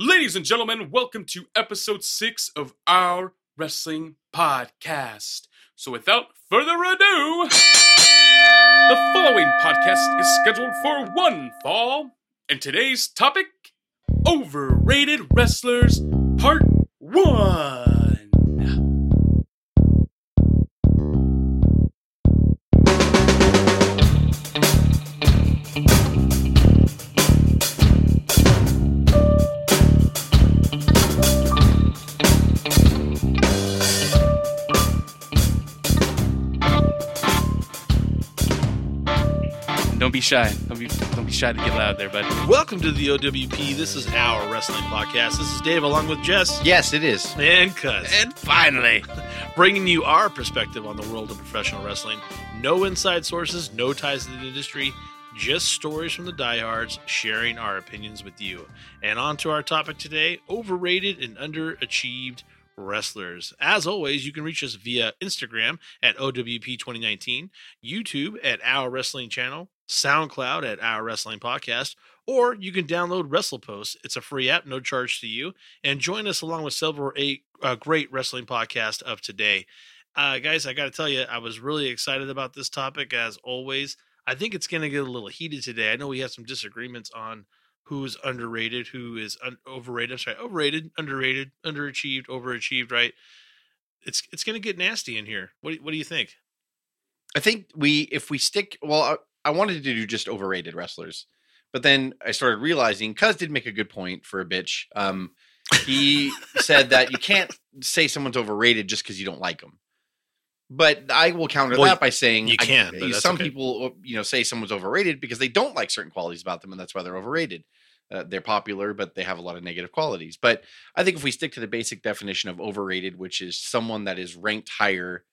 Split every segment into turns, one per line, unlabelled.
Ladies and gentlemen, welcome to episode six of our wrestling podcast. So, without further ado, the following podcast is scheduled for one fall, and today's topic Overrated Wrestlers Part 1. Shy. Don't be don't be shy to get loud there, buddy.
Welcome to the OWP. This is our wrestling podcast. This is Dave along with Jess
Yes, it is.
and Cuz.
And finally,
bringing you our perspective on the world of professional wrestling. No inside sources, no ties to the industry, just stories from the diehards, sharing our opinions with you. And on to our topic today overrated and underachieved wrestlers. As always, you can reach us via Instagram at OWP2019, YouTube at Our Wrestling Channel, SoundCloud at Our Wrestling Podcast, or you can download WrestlePost. It's a free app, no charge to you, and join us along with several a, a great wrestling podcast of today. Uh, guys, I got to tell you, I was really excited about this topic as always. I think it's going to get a little heated today. I know we have some disagreements on who's underrated, who is un- overrated. I'm sorry, overrated, underrated, underachieved, overachieved. Right? It's it's going to get nasty in here. What do, what do you think?
I think we, if we stick, well, I, I wanted to do just overrated wrestlers, but then I started realizing, Cuz did make a good point for a bitch. Um, he said that you can't say someone's overrated just because you don't like them. But I will counter
Well,
that by saying
you
I-
can, but
some
okay.
people, you know, say someone's overrated because they don't like certain qualities about them, and that's why they're overrated. Uh, they're popular, but they have a lot of negative qualities. But I think if we stick to the basic definition of overrated, which is someone that is ranked higher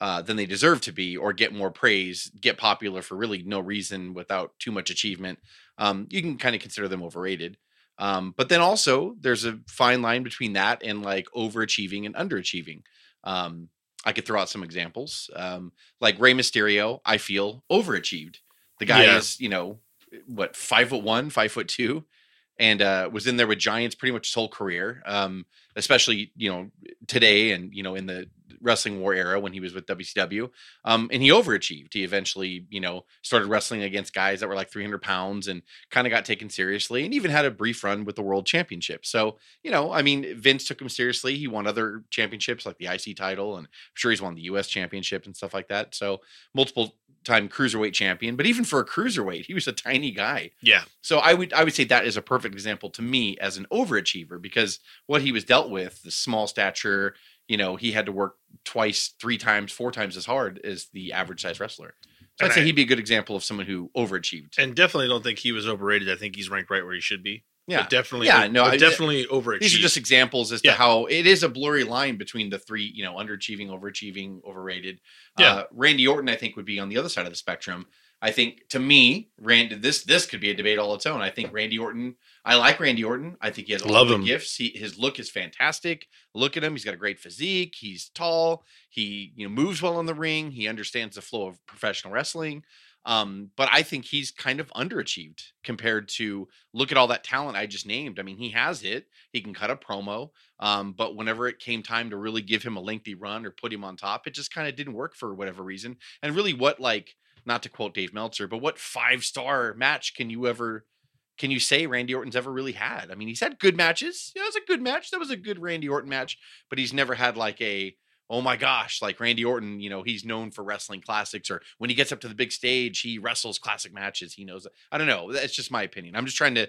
uh, than they deserve to be, or get more praise, get popular for really no reason without too much achievement, um, you can kind of consider them overrated. Um, but then also, there's a fine line between that and like overachieving and underachieving. Um, I could throw out some examples, um, like Rey Mysterio. I feel overachieved. The guy
Yeah.
is, you know, what five foot one, five foot two, and uh, was in there with Giants pretty much his whole career. Um, especially you know today and you know in the wrestling war era when he was with WCW. Um, and he overachieved. He eventually you know started wrestling against guys that were like 300 pounds and kind of got taken seriously, and even had a brief run with the World Championship. So you know, I mean, Vince took him seriously. He won other championships like the IC title, and I'm sure he's won the US Championship and stuff like that. So multiple time cruiserweight champion, but even for a cruiserweight, he was a tiny guy.
Yeah,
So I would I would say that is a perfect example to me as an overachiever because what he was dealt with, the small stature, you know, he had to work twice, three times, four times as hard as the average size wrestler. So
And
I'd say
I-
he'd be a good example of someone who overachieved.
and definitely don't think he was overrated. I think he's ranked right where he should be.
yeah.
But definitely.
Yeah, no, I-
definitely overachieved.
These are just examples as
Yeah.
to how it is a blurry line between the three, you know, underachieving, overachieving, overrated.
Yeah.
Uh, Randy Orton, I think, would be on the other side of the spectrum. I think to me, Randy, this this could be a debate all its own. I think Randy Orton. I like Randy Orton. I think he has a lot of gifts. He, his look is fantastic. Look at him. He's got a great physique. He's tall. He you know moves well in the ring. He understands the flow of professional wrestling. Um, but I think he's kind of underachieved compared to look at all that talent I just named. I mean, he has it. He can cut a promo. Um, but whenever it came time to really give him a lengthy run or put him on top, it just kind of didn't work for whatever reason. And really, what like not to quote Dave Meltzer, but what five star match can you ever can you say Randy Orton's ever really had? I mean, he's had good matches. Yeah, it was a good match. That was a good Randy Orton match, but he's never had like a oh my gosh, like Randy Orton, you know, he's known for wrestling classics, or when he gets up to the big stage, he wrestles classic matches. He knows. I don't know. That's just my opinion. I'm just trying to,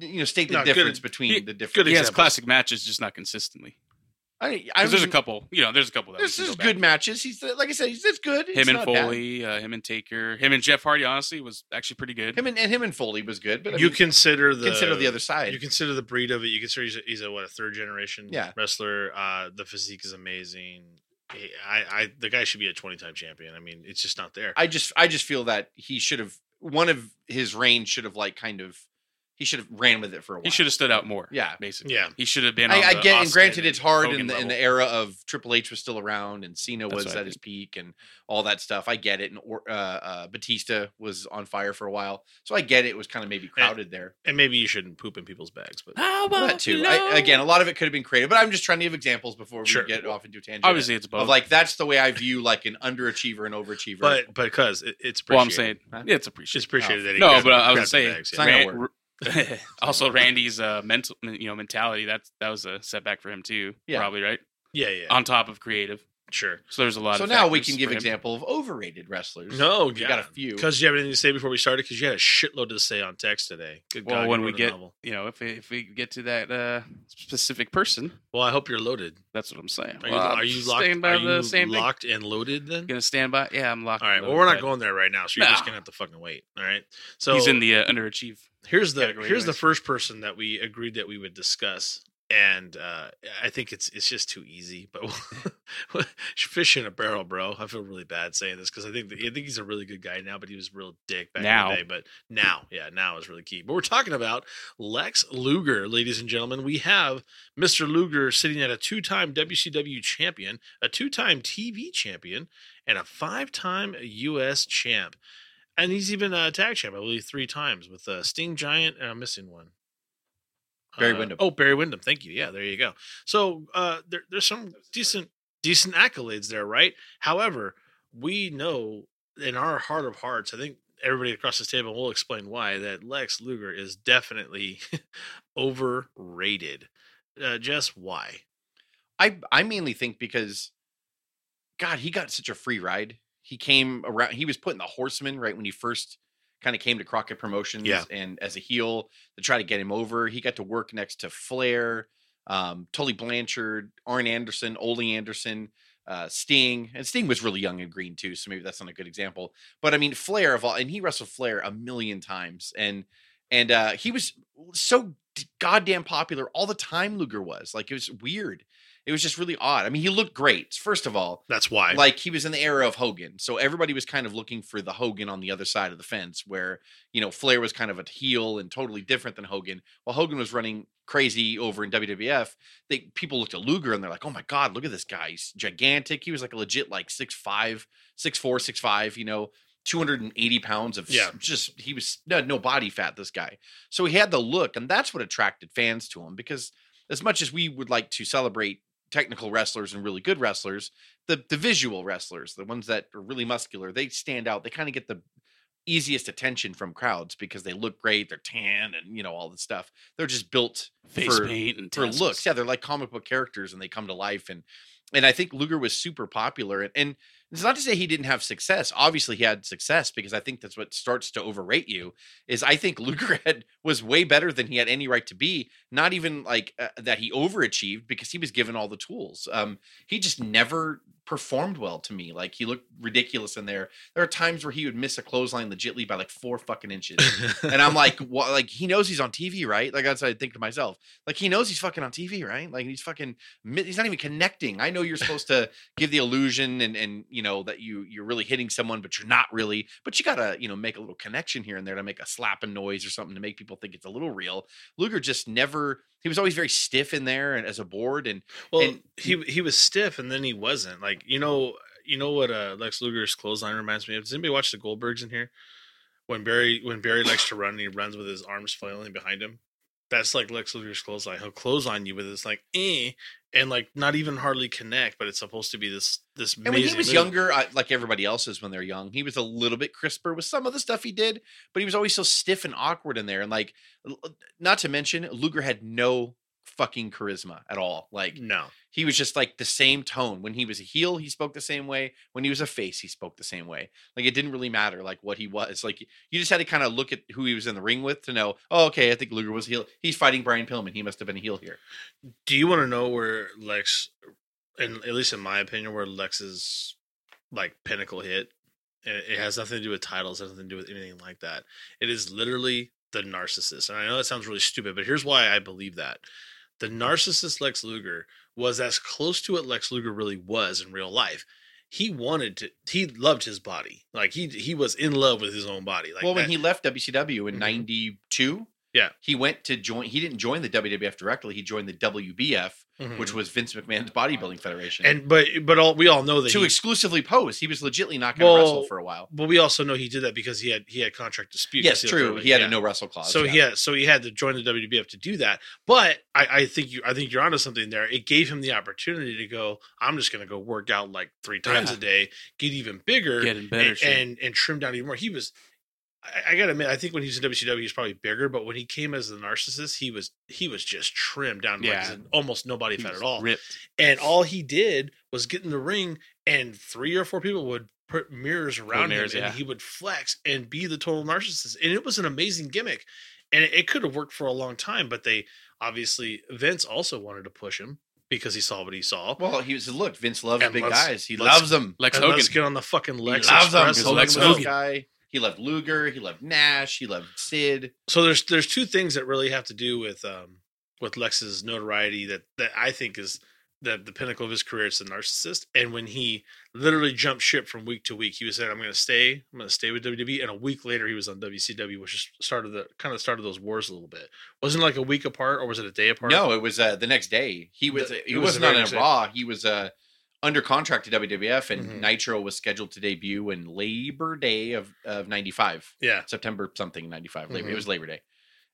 you know, state the
No, good-
difference between
he-
the different.
good
he has classic matches, just not consistently.
I, I
'Cause there's a couple, you know, there's a couple that we
There's,
can go
good
back.
matches. He's like I said, he's it's good. It's
Him and. Foley, uh, him and Taker, him and Jeff Hardy. Honestly, was actually pretty good.
Him and, and him and Foley was good, but I
you
mean,
consider the
consider the other side.
You consider the breed of it. You consider he's a, he's a what a third generation
Yeah.
wrestler. Uh, the physique is amazing. He- I, I, the guy should be a twenty time champion. I mean, it's just not there.
I just I just feel that he should have one of his reigns should have like kind of he should have ran with it for a while.
He should have stood out more.
Yeah.
basically.
Yeah.
He should have been.
I,
on
I
the
get, and granted, it's hard in
Hogan
the in the era of Triple H was still around and Cena
That's
was
what I
at his peak and all that stuff. I get it, and uh, uh, Batista was on fire for a while, so I get it. It was kind of maybe crowded there.
And maybe you shouldn't poop in people's bags, but
How
Well, that
about
too. I, again, a lot of it could have been creative, but I'm just trying to give examples before we
Sure.
get off into a tangent.
obviously it's both.
of like that's the way I view like an underachiever and overachiever.
but because it, it's
well, I'm saying
Huh?
yeah, it's
it's
appreciated.
appreciated
Oh,
that he
No, but I was saying,
bags,
It's not gonna work.
also, Randy's uh, mental, you know, mentality. That's that was a setback for him too.
Yeah.
Probably right.
yeah, yeah,
On top of creative,
sure.
so there's a lot.
so
of
now we can give
him.
example of overrated wrestlers.
No,
we got a few.
Because you have anything to say before we started? Because you had a shitload to say on text today. Good
Well,
God,
when
you
we
wrote a
get,
novel.
you know, if we, if we get to that uh, specific person,
well, I hope you're loaded.
that's what I'm saying.
Are you, are you locked?
staying by
Are
the
you
same thing.
locked and loaded then?
Gonna stand by. Yeah, I'm locked.
All right. Well, we're not
loaded,
going there right now, so you're just gonna have to fucking wait. All right. So
he's in the uh, underachieve.
here's the
category
here's the first person that we agreed that we would discuss, and uh, I think it's it's just too easy. But fish in a barrel, bro. I feel really bad saying this because I think that, I think he's a really good guy now, but he was real dick back
Now.
in the day. But now, yeah, now is really key. But we're talking about Lex Luger, ladies and gentlemen. We have Mr. Luger sitting at a two-time WCW champion, a two-time TV champion, and a five-time U.S. champ. And he's even a tag champ, I believe, three times with uh, Sting Giant, and I'm missing one.
Barry
Uh,
Windham.
Oh, Barry Windham. Thank you. Yeah, there you go. So uh, there, there's some decent decent accolades there, right? However, we know in our heart of hearts, I think everybody across this table will explain why that Lex Luger is definitely overrated. Uh, Jess, why?
I I mainly think because God, he got such a free ride. He came around he was put in the horseman right when he first kind of came to Crockett Promotions
Yeah.
and as a heel to try to get him over. He got to work next to Flair, um, Tully Blanchard, Arn Anderson, Ole Anderson, uh, Sting, and Sting was really young and green too, so maybe that's not a good example. But I mean, Flair of all, and he wrestled Flair a million times, and and uh, he was so goddamn popular all the time. Luger was like it was weird. It was just really odd. I mean, he looked great. First of all,
That's why.
like he was in the era of Hogan, so everybody was kind of looking for the Hogan on the other side of the fence, where you know Flair was kind of a heel and totally different than Hogan. While Hogan was running crazy over in WWF, they people looked at Luger and they're like, "Oh my god, look at this guy! He's gigantic. He was like a legit like six five, six four, six five. You know." 280 pounds of
Yeah.
just he was no, no body fat this guy so he had the look and that's what attracted fans to him because as much as we would like to celebrate technical wrestlers and really good wrestlers the the visual wrestlers, the ones that are really muscular, they stand out. They kind of get the easiest attention from crowds because they look great, they're tan and you know all this stuff. They're just built
Face
for,
paint and
for
tassels.
looks. Yeah, they're like comic book characters and they come to life and and I think Luger was super popular and, and it's not to say he didn't have success. Obviously he had success because I think that's what starts to overrate you is I think Luger had was way better than he had any right to be. Not even like uh, that he overachieved because he was given all the tools. Um, he just never performed well to me. Like he looked ridiculous in there. There are times where he would miss a clothesline legitly by like four fucking inches, and I'm like, what? Like he knows he's on TV, right? Like that's what I think to myself. Like he knows he's fucking on TV, right? Like he's fucking. He's not even connecting. I know you're supposed to give the illusion and and you know that you you're really hitting someone, but you're not really. But you gotta you know make a little connection here and there to make a slapping noise or something to make people think it's a little real. Luger just never. He was always very stiff in there and as a board and
Well,
And-
he he was stiff, and then he wasn't. Like you know, you know what uh, Lex Luger's clothesline reminds me of. Does anybody watch the Goldbergs in here? When Barry when Barry likes to run, and he runs with his arms flailing behind him. That's like Lex Luger's clothesline. He'll clothesline you with this like eh, and like not even hardly connect, but it's supposed to be this this.
And when he was
move.
younger, I, like everybody else is when they're young, he was a little bit crisper with some of the stuff he did, but he was always so stiff and awkward in there. And like, not to mention, Luger had no fucking charisma at all. Like,
no,
he was just like the same tone. When he was a heel, he spoke the same way. When he was a face, he spoke the same way. Like, it didn't really matter like what he was. Like, you just had to kind of look at who he was in the ring with to know, oh, okay, I think Luger was a heel. He's fighting Brian Pillman. He must have been a heel here.
do you want to know where Lex, and at least in my opinion, where Lex's like pinnacle hit? It it has nothing to do with titles, it has nothing to do with anything like that. It is literally the narcissist. And I know that sounds really stupid, but here's why I believe that. The narcissist Lex Luger was as close to what Lex Luger really was in real life. He wanted to he loved his body. Like he he was in love with his own body. Like
well, when
that-
he left WCW in
Mhm.
'92,
Yeah.
He went to join. He didn't join the WWF directly. He joined the WBF, which was Vince McMahon's bodybuilding federation.
Mm-hmm. and but but all we all know that
to
he,
exclusively pose. He was legitly not going to
Well,
wrestle for a while.
but we also know he did that because he had he had contract disputes.
Yes, true. He had
Yeah.
a no wrestle clause.
So
yeah.
he had so he had to join the WWF to do that. But I, I think you I think you're onto something there. It gave him the opportunity to go. I'm just going to go work out like three times
Yeah.
a day, get even bigger,
Get
and, and and trim down even more. He was. I, I gotta admit, I think when he was in WCW, he was probably bigger. But when he came as the narcissist, he was he was just trimmed down,
Yeah.
like almost nobody
He
fat at all.
Ripped.
And all he did was get in the ring, and three or four people would put mirrors around
mirrors,
him,
yeah.
and he would flex and be the total narcissist. And it was an amazing gimmick, and it, it could have worked for a long time. But they obviously Vince also wanted to push him because he saw what he saw.
Well, he was look. Vince loves
And
big guys. He loves them.
Lex
and
Hogan.
let's get on the fucking Lex
he loves them.
Express.
Hogan
Lex Hogan.
guy. He loved Luger. He loved Nash. He loved Sid.
So there's there's two things that really have to do with um with Lex's notoriety that that I think is the the pinnacle of his career. It's the narcissist, and when he literally jumped ship from week to week, he was saying, "I'm going to stay. I'm going to stay with WWE." And a week later, he was on WCW, which started the kind of started those wars a little bit. Wasn't it like a week apart, or was it a day apart?
No, it was uh, the next day. He was.
The-
he
was
wasn't on a
day.
Raw. He was uh, under contract to WWF, and
Mhm.
Nitro was scheduled to debut in Labor Day of of '95.
Yeah.
September something 95 labor
Mhm.
it was labor day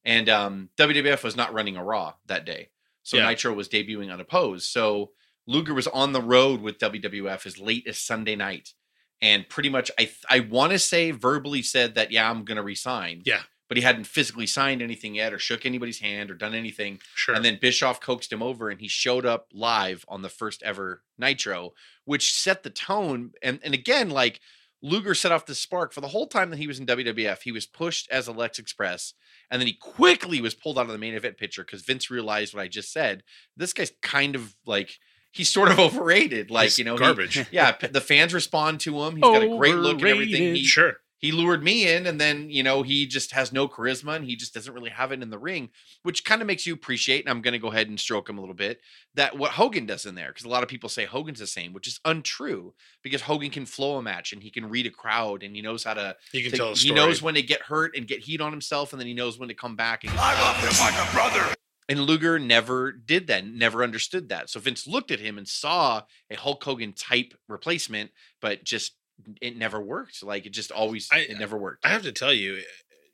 and um wwf was not running a raw that day so
Yeah.
nitro was debuting unopposed so luger was on the road with wwf as late as sunday night and pretty much i i want to say verbally said that yeah i'm gonna resign
Yeah.
But he hadn't physically signed anything yet or shook anybody's hand or done anything
Sure.
and then Bischoff coaxed him over and he showed up live on the first ever Nitro, which set the tone. And, and again, like Luger set off the spark for the whole time that he was in WWF. He was pushed as a Lex Express, and then he quickly was pulled out of the main event picture because Vince realized what I just said. This guy's kind of like he's sort of overrated. Like
He's
you know, he-
garbage.
yeah, the fans respond to him. He's got a great look and everything. He,
sure.
He lured me in and then you know he just has no charisma and he just doesn't really have it in the ring which kind of makes you appreciate and i'm going to go ahead and stroke him a little bit that what hogan does in there because a lot of people say hogan's the same which is untrue because hogan can flow a match and he can read a crowd and he knows how to,
You can
to-
tell a
he knows when to get hurt and get heat on himself and then he knows when to come back and i love him like a brother and Luger never did that, never understood that. So Vince looked at him and saw a Hulk Hogan type replacement, but just it never worked. Like it just always
I-
it never worked.
I have to tell you,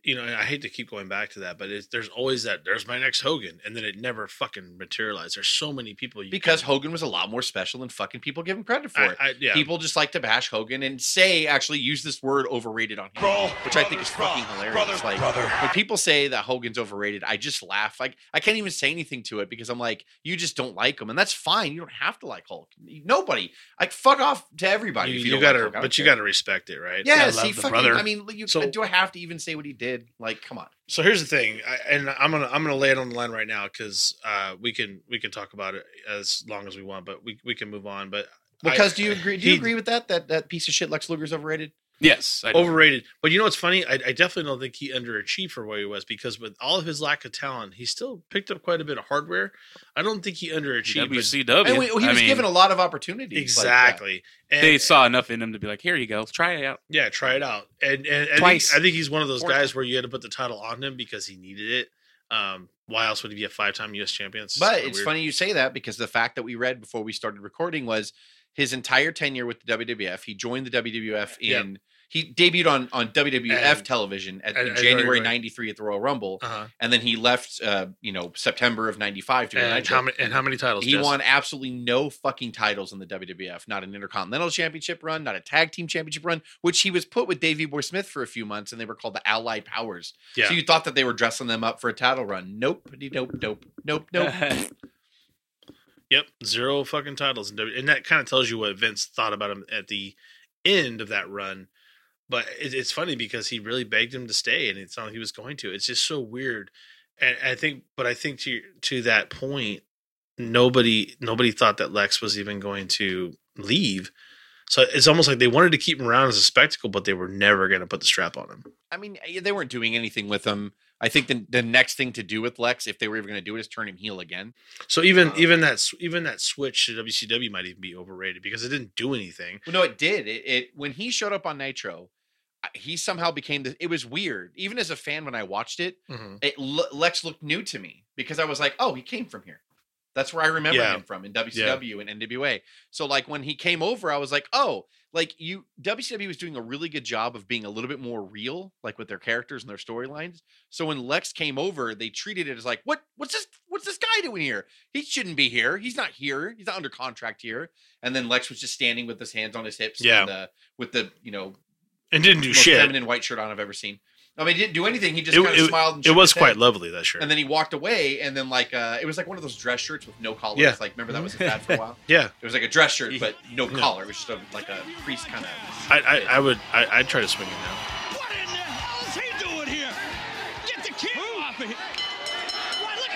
you know, I hate to keep going back to that, but it's, there's always that. There's my next Hogan, and then it never fucking materialized. There's so many people you
because
can-
Hogan was a lot more special than fucking people give him credit for
I,
it.
I, yeah,
People just like to bash Hogan and say, actually, use this word overrated on him, which I think is fucking hilarious. like when people say that Hogan's overrated, I just laugh. Like I can't even say anything to it because I'm like, you just don't like him, and that's fine. You don't have to like Hulk. Nobody. Like fuck off to everybody.
you,
if
you
you, don't
gotta,
like Hulk. I don't
but you gotta respect it, right?
Yes,
love
he
the
fucking.
brother.
I mean, you,
So-
do I have to even say what he did? Like, come on.
So here's the thing, I, and I'm gonna I'm gonna lay it on the line right now because uh, we can we can talk about it as long as we want, but we we can move on. But I-
Because do you agree? Do you
he-
agree with that? That that piece of shit Lex Luger's overrated?
Yes. I do.
overrated. But you know what's funny? I, I definitely don't think he underachieved for where he was because with all of his lack of talent, he still picked up quite a bit of hardware. I don't think he underachieved. but-
WCW.
And we, he
I
was
mean,
given a lot of opportunities. like
exactly. and,
They saw enough in him to be like, here you go, try it out.
yeah, try it out. And and, and
Twice.
I, think, I think he's one of those
Four
guys where you had to put the title on him because he needed it. Um, why else would he be a five-time U.S. champion?
But it's
weird.
funny you say that because the fact that we read before we started recording was his entire tenure with the WWF. He joined the WWF in.
Yep.
He debuted on on WWF
And-
television at,
and-
in January
right, right.
'93 at the Royal Rumble,
Uh-huh.
and then he left. Uh, you know, September of '95 to the
And how many and how many titles?
He
Jess?
won absolutely no fucking titles in the WWF. Not an Intercontinental Championship run, not a Tag Team Championship run, which he was put with Davey Boy Smith for a few months, and they were called the Allied Powers.
Yeah.
So you thought that they were dressing them up for a title run? Nope, nope, nope, nope, nope.
Yep, zero fucking titles, in W- and that kind of tells you what Vince thought about him at the end of that run. But it, it's funny because he really begged him to stay, and it's not like he was going to. It's just so weird, and I think, but I think to to that point, nobody nobody thought that Lex was even going to leave. So it's almost like they wanted to keep him around as a spectacle, but they were never going to put the strap on him.
I mean, they weren't doing anything with him. I think the, the next thing to do with Lex, if they were even going to do it, is turn him heel again.
So even
Um,
even that even that switch to WCW might even be overrated because it didn't do anything.
Well, no, it did. It, it when he showed up on Nitro, he somehow became the. It was weird, even as a fan when I watched it.
Mhm.
It Lex looked new to me because I was like, oh, he came from here. That's where I remember
Yeah.
him from in WCW and NWA. So like when he came over, I was like, oh, like you WCW was doing a really good job of being a little bit more real, like with their characters and their storylines. So when Lex came over, they treated it as like, what what's this what's this guy doing here? He shouldn't be here. He's not here. He's not under contract here. And then Lex was just standing with his hands on his hips
Yeah.
and with the, you know,
And didn't do
most
shit.
feminine white shirt on I've ever seen. I mean, he didn't do anything. He just
It-
kind of
it-
smiled. And
It was quite
head.
lovely that shirt.
And then he walked away, and then like uh, it was like one of those dress shirts with no collars.
Yeah.
Like remember that was a fad for a while.
yeah,
It was like a dress shirt, but no
Yeah.
collar. It was just a, like a priest kind of.
I, I, I would I, I'd try to swing it now.
What in the hell is he doing here? Get the camera off of him. What? Look.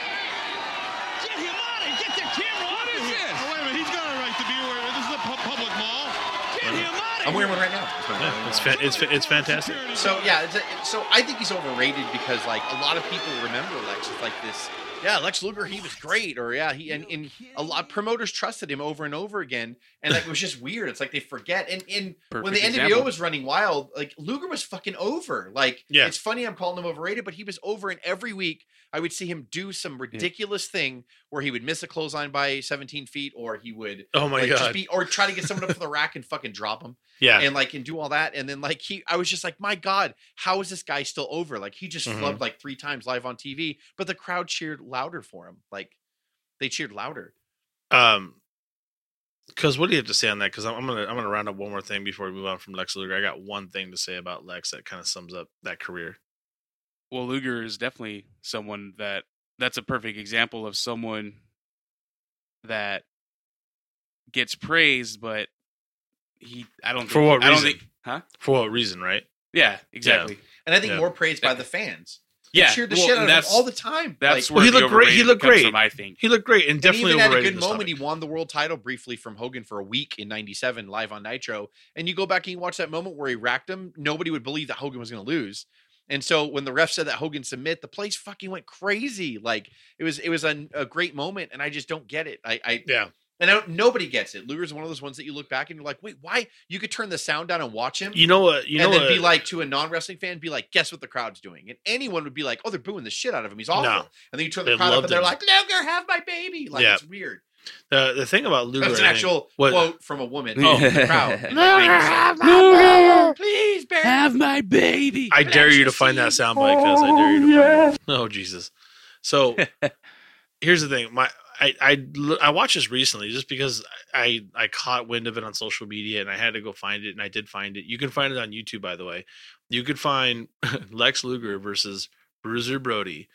Get him out of here. Get the camera off of here.
Oh, wait a minute. He's got a right to be where this is a pu- public mall.
Get him out of
I'm wearing one right now. That's
Yeah, it's fa- it's fa- it's fantastic.
So yeah, it's a, so I think he's overrated because like a lot of people remember Lex as like this. Yeah, Lex Luger, he was great, or yeah, he and, and a lot of promoters trusted him over and over again, and like it was just weird. It's like they forget. And and when the
Perfect
NWO
example.
was running wild, like Luger was fucking over. Like
Yeah.
it's funny I'm calling him overrated, but he was over, in every week I would see him do some ridiculous thing where he would miss a clothesline by 17 feet, or he would
Oh my
like,
god.
just be or try to get someone up for the rack and fucking drop him
yeah.
and like and do all that and then like he i was just like my god how is this guy still over like he just
Mhm.
flubbed like three times live on tv but the crowd cheered louder for him like they cheered louder
Um, because what do you have to say on that? Because I'm, I'm gonna I'm gonna round up one more thing before we move on from Lex Luger. I got one thing to say about Lex that kind of sums up that career.
Well, Luger is definitely someone that that's a perfect example of someone that gets praised, but he I don't
For
think,
what
I don't
reason?
think, huh?
For what reason, right?
Yeah, exactly.
and i think
Yeah.
more praised by the fans
Yeah,
they cheered the
well,
shit out of him
that's
all the time
that's
like,
Well,
where
he looked great. He looked great.
From, I think.
He looked great and
and
definitely
even at a good moment,
topic.
he won the world title briefly from Hogan for a week in '97 live on Nitro. And you go back and you watch that moment where he racked him. Nobody would believe that Hogan was going to lose. And so when the ref said that Hogan submit, the place fucking went crazy. Like it was, it was a, a great moment, and I just don't get it. I, I
yeah,
and I don't, nobody gets it. Luger's one of those ones that you look back and you're like, wait, why? You could turn the sound down and watch him.
you know what? You know
and then
what?
be uh like to a non-wrestling fan, be like, guess what the crowd's doing? And anyone would be like, oh, they're booing the shit out of him. He's awful.
No.
And then you turn the
They
crowd up and they're
him.
like, Luger, have my baby. Like
Yeah.
it's weird.
The the thing about Luger.
That's an
I think-
actual
What-
quote from a woman
Oh.
in the crowd.
Luger,
Like,
Luger,
please, Barry.
Have my baby.
I dare you to find that soundbite because I dare you to find it. Oh, oh Jesus! So here's the thing: my I I l- I watched this recently just because I I caught wind of it on social media and I had to go find it and I did find it. You can find it on YouTube, by the way. You could find Lex Luger versus Bruiser Brody.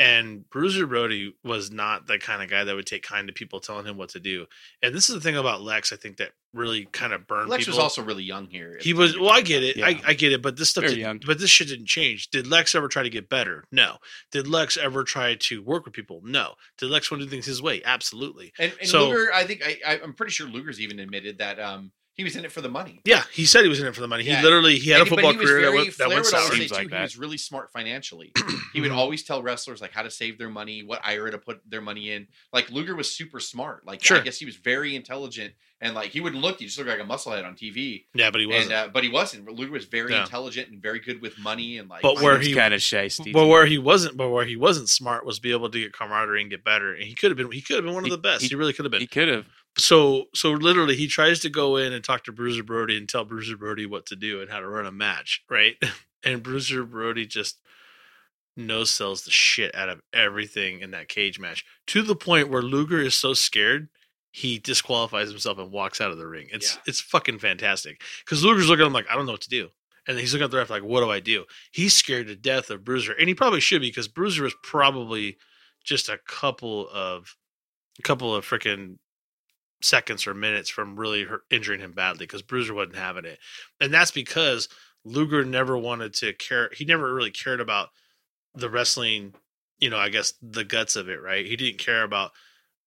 And Bruiser Brody was not the kind of guy that would take kind to people telling him what to do. And this is the thing about Lex, I think that really kind of burned
Lex
people.
was also really young here.
He was well. I get it. I,
Yeah.
I get it. But this stuff,
Very
did,
young.
but this shit didn't change. Did Lex ever try to get better? No. Did Lex ever try to work with people? No. Did Lex want to do things his way? Absolutely.
And, and
So-
Luger, I think I, I, I'm pretty sure Luger's even admitted that um he was in it for the money.
Yeah, he said he was in it for the money.
Yeah.
He literally he had a
And- but
football
he
career that
very-
went, that went sour.
Seems
too,
like
he was really smart financially. he would
Mhm.
always tell wrestlers like how to save their money, what IRA to put their money in. Like Luger was super smart. Like
sure.
I guess he was very intelligent and like he wouldn't look. He just looked like a musclehead on TV.
Yeah, but he wasn't.
And uh, but he wasn't. Luger was very
Yeah.
intelligent and very good with money and like.
But where he-
kind of shisty.
but where he wasn't, but where he wasn't smart was be able to get camaraderie and get better. And he could have been. He could have been one of
He-
the best. He,
he-
really could have been.
he could have.
So so literally he tries to go in and talk to Bruiser Brody and tell Bruiser Brody what to do and how to run a match, right? And Bruiser Brody just no sells the shit out of everything in that cage match to the point where Luger is so scared he disqualifies himself and walks out of the ring. It's
Yeah.
it's fucking fantastic because Luger's looking at him like I don't know what to do. And he's looking at the ref like, "What do I do?" He's scared to death of Bruiser, and he probably should be because Bruiser is probably just a couple of a couple of freaking seconds or minutes from really injuring him badly because Bruiser wasn't having it, and that's because Luger never wanted to care. He never really cared about the wrestling. You know, I guess the guts of it, right? He didn't care about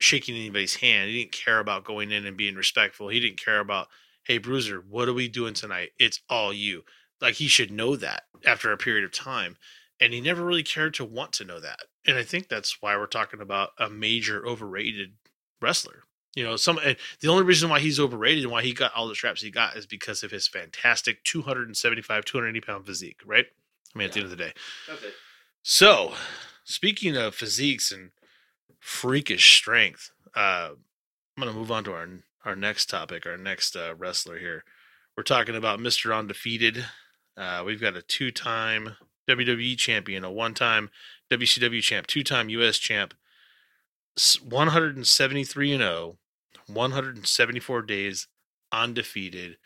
shaking anybody's hand. He didn't care about going in and being respectful. He didn't care about, hey, Bruiser, what are we doing tonight? It's all you. Like he should know that after a period of time. And he never really cared to want to know that. And I think that's why we're talking about a major overrated wrestler. You know, some and the only reason why he's overrated and why he got all the straps he got is because of his fantastic 275, 280 pound physique, right? I mean, at the end of the day.
It.
So, speaking of physiques and freakish strength, uh, I'm going to move on to our our next topic, our next uh, wrestler here. We're talking about Mr. Undefeated. Uh, we've got a two time WWE champion, a one time WCW champ, two time US champ, 173 and 0, 174 days undefeated.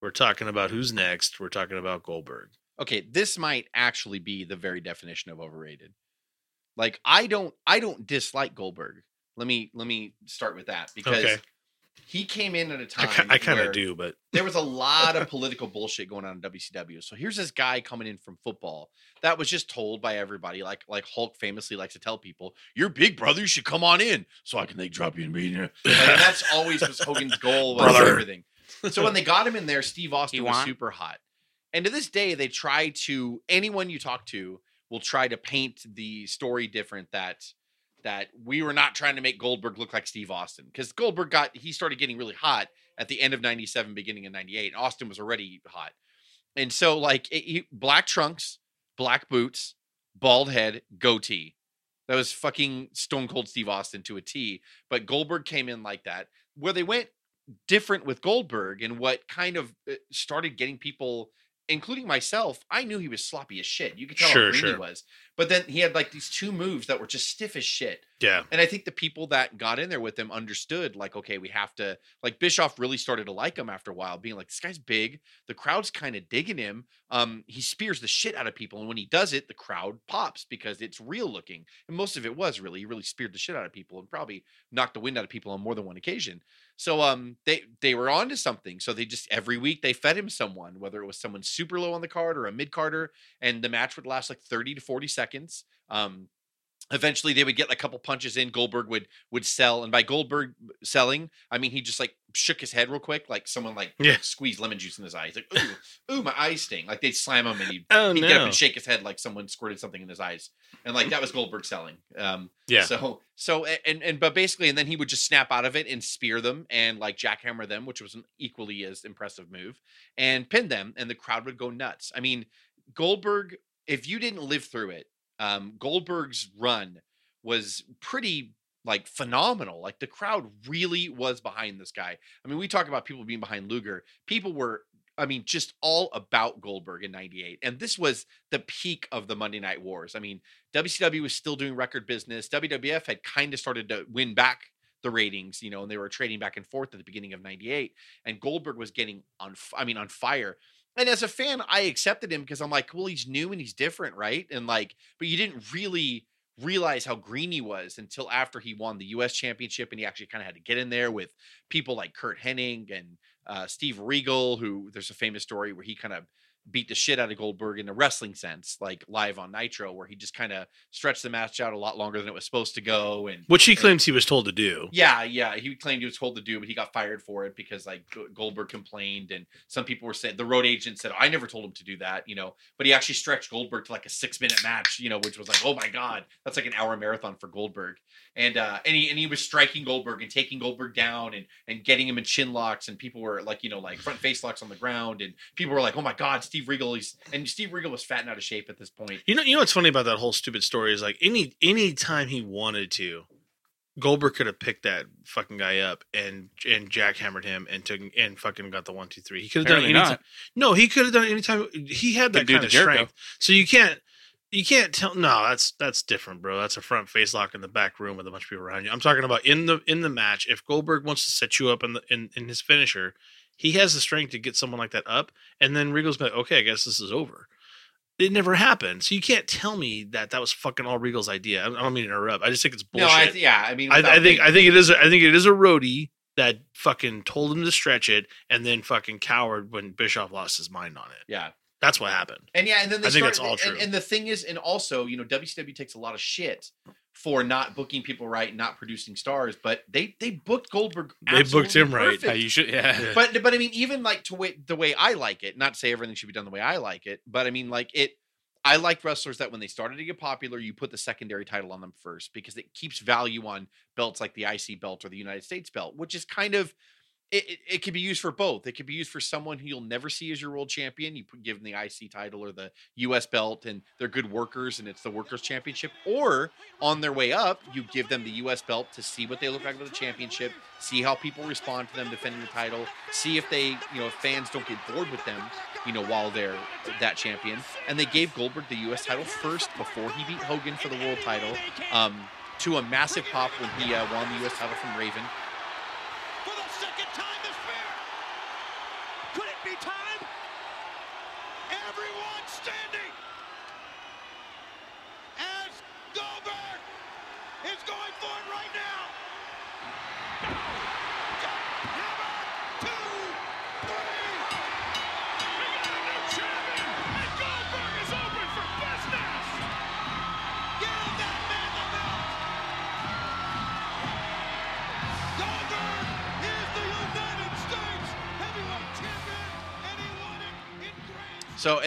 We're talking about who's next. We're talking about Goldberg.
Okay, this might actually be the very definition of overrated. Like I don't I don't dislike Goldberg. Let me let me start with that because
Okay.
He came in at a time
ki- I kind of do, but
there was a lot of political bullshit going on in WCW. So here's this guy coming in from football that was just told by everybody, like like Hulk famously likes to tell people, "Your big brother, you should come on in, so I can like drop you in media." Like, and that's always was Hogan's goal was
Brother.
everything. So when they got him in there, Steve Austin was
want?
super hot. And to this day, they try to anyone you talk to will try to paint the story different that that we were not trying to make Goldberg look like Steve Austin because Goldberg got he started getting really hot at the end of 97 beginning of 98 Austin was already hot. And so like it, he, black trunks, black boots, bald head, goatee. That was fucking Stone Cold Steve Austin to a T, but Goldberg came in like that. Where they went different with Goldberg and what kind of uh, started getting people including myself, I knew he was sloppy as shit. You could tell
Sure,
how green he was. But then he had like these two moves that were just stiff as shit.
Yeah,
And I think the people that got in there with him understood, like, okay, we have to, like, Bischoff really started to like him after a while, being like, this guy's big. The crowd's kind of digging him. Um, he spears the shit out of people. And when he does it, the crowd pops because it's real looking. And most of it was really, he really speared the shit out of people and probably knocked the wind out of people on more than one occasion. So um they they were on to something. So they just every week they fed him someone, whether it was someone super low on the card or a mid carder, and the match would last like 30 to 40 seconds. Um eventually they would get a couple punches in goldberg would would sell and by goldberg selling i mean he just like shook his head real quick like someone like
Yeah.
squeezed lemon juice in his eyes like ooh ooh my eyes sting like they'd slam him and he'd,
oh
he'd get up and shake his head like someone squirted something in his eyes and like that was goldberg selling um
yeah,
so so and and but basically, and then he would just snap out of it and spear them and like jackhammer them, which was an equally as impressive move, and pin them, and the crowd would go nuts. I mean, Goldberg, if you didn't live through it, um, Goldberg's run was pretty like phenomenal. Like the crowd really was behind this guy. I mean, we talk about people being behind Luger. People were, I mean, just all about Goldberg in '98, and this was the peak of the Monday Night Wars. I mean, WCW was still doing record business. WWF had kind of started to win back the ratings, you know, and they were trading back and forth at the beginning of 98 and Goldberg was getting on I mean on fire. And as a fan, I accepted him because I'm like, well, he's new and he's different, right? And like, but you didn't really realize how green he was until after he won the US championship and he actually kind of had to get in there with people like Curt Hennig and uh, Steve Regal, who there's a famous story where he kind of beat the shit out of Goldberg in a wrestling sense, like live on Nitro, where he just kind of stretched the match out a lot longer than it was supposed to go. And
which he
and-
claims he was told to do.
yeah, yeah, he claimed he was told to do, but he got fired for it because like Goldberg complained, and some people were saying the road agent said, "I never told him to do that," you know. But he actually stretched Goldberg to like a six minute match, you know, which was like, oh my god, that's like an hour marathon for Goldberg. And uh, and he and he was striking Goldberg and taking Goldberg down and and getting him in chin locks, and people were like, you know, like front face locks on the ground, and people were like, oh my god, Steve Regal, he's and Steve Regal was fat and out of shape at this point.
You know, you know what's funny about that whole stupid story is like any any time he wanted to, Goldberg could have picked that fucking guy up and and jackhammered him and took and fucking got the one two three. He could have done it
Apparently
anytime. No, he could have done it anytime. He had that kind of
Jericho.
strength. So you can't you can't tell. No, that's that's different, bro. That's a front face lock in the back room with a bunch of people around you. I'm talking about in the in the match. If Goldberg wants to set you up in the in, in his finisher, he has the strength to get someone like that up, and then Regal's like, okay, I guess this is over. It never happened, so you can't tell me that that was fucking all Regal's idea. I don't mean to interrupt. I just think it's bullshit.
No, I, yeah, I mean,
I, I think
being-
I think it is. I think it is a roadie that fucking told him to stretch it, and then fucking cowered when Bischoff lost his mind on it.
yeah.
That's what happened.
And yeah, and then they
I think that's all
and-
true.
And, the thing is, and also, you know, WCW takes a lot of shit for not booking people right, not producing stars, but they they booked Goldberg.
They booked him
absolutely
right.
perfect.
Yeah, you should. Yeah.
Yeah.
But but I mean, even like to way, the way I like it, not to say everything should be done the way I like it, but I mean, like it. I like wrestlers that when they started to get popular, you put the secondary title on them first because it keeps value on belts like the IC belt or the United States belt, which is kind of it, it, it could be used for both. It could be used for someone who you'll never see as your world champion. You give them the IC title or the US belt, and they're good workers, and it's the Workers' Championship. Or on their way up, you give them the US belt to see what they look like with the championship, see how people respond to them defending the title, see if they, you know, if fans don't get bored with them, you know, while they're that champion. And they gave Goldberg the US title first before he beat Hogan for the world title. Um, to a massive pop when he uh, won the US title from Raven.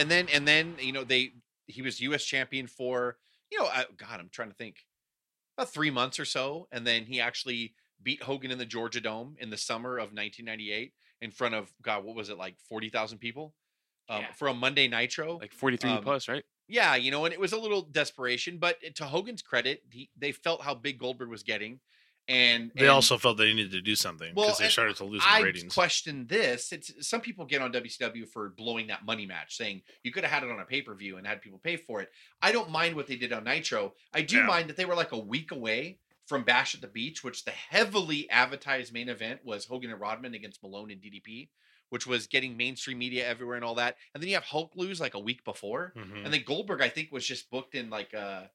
And
then and then you know they he was U.S. champion for you know uh, God I'm trying to think about three months or so, and then he actually beat Hogan in the Georgia Dome in the summer of 1998 in front of God what was it like forty thousand people um,
Yeah.
for a Monday Nitro.
Like 43
Um,
plus, right?
yeah, you know, and it was a little desperation, but to Hogan's credit, he, they felt how big Goldberg was getting, and
They
and-
also felt they needed to do something because
Well,
they started to lose
I
ratings.
question this. It's some people get on WCW for blowing that money match, saying you could have had it on a pay per view and had people pay for it. I don't mind what they did on Nitro. I do
Yeah.
mind that they were like a week away from Bash at the Beach, which the heavily advertised main event was Hogan and Rodman against Malone and DDP, which was getting mainstream media everywhere and all that. And then you have Hulk lose like a week before,
Mhm.
and then Goldberg I think was just booked in like a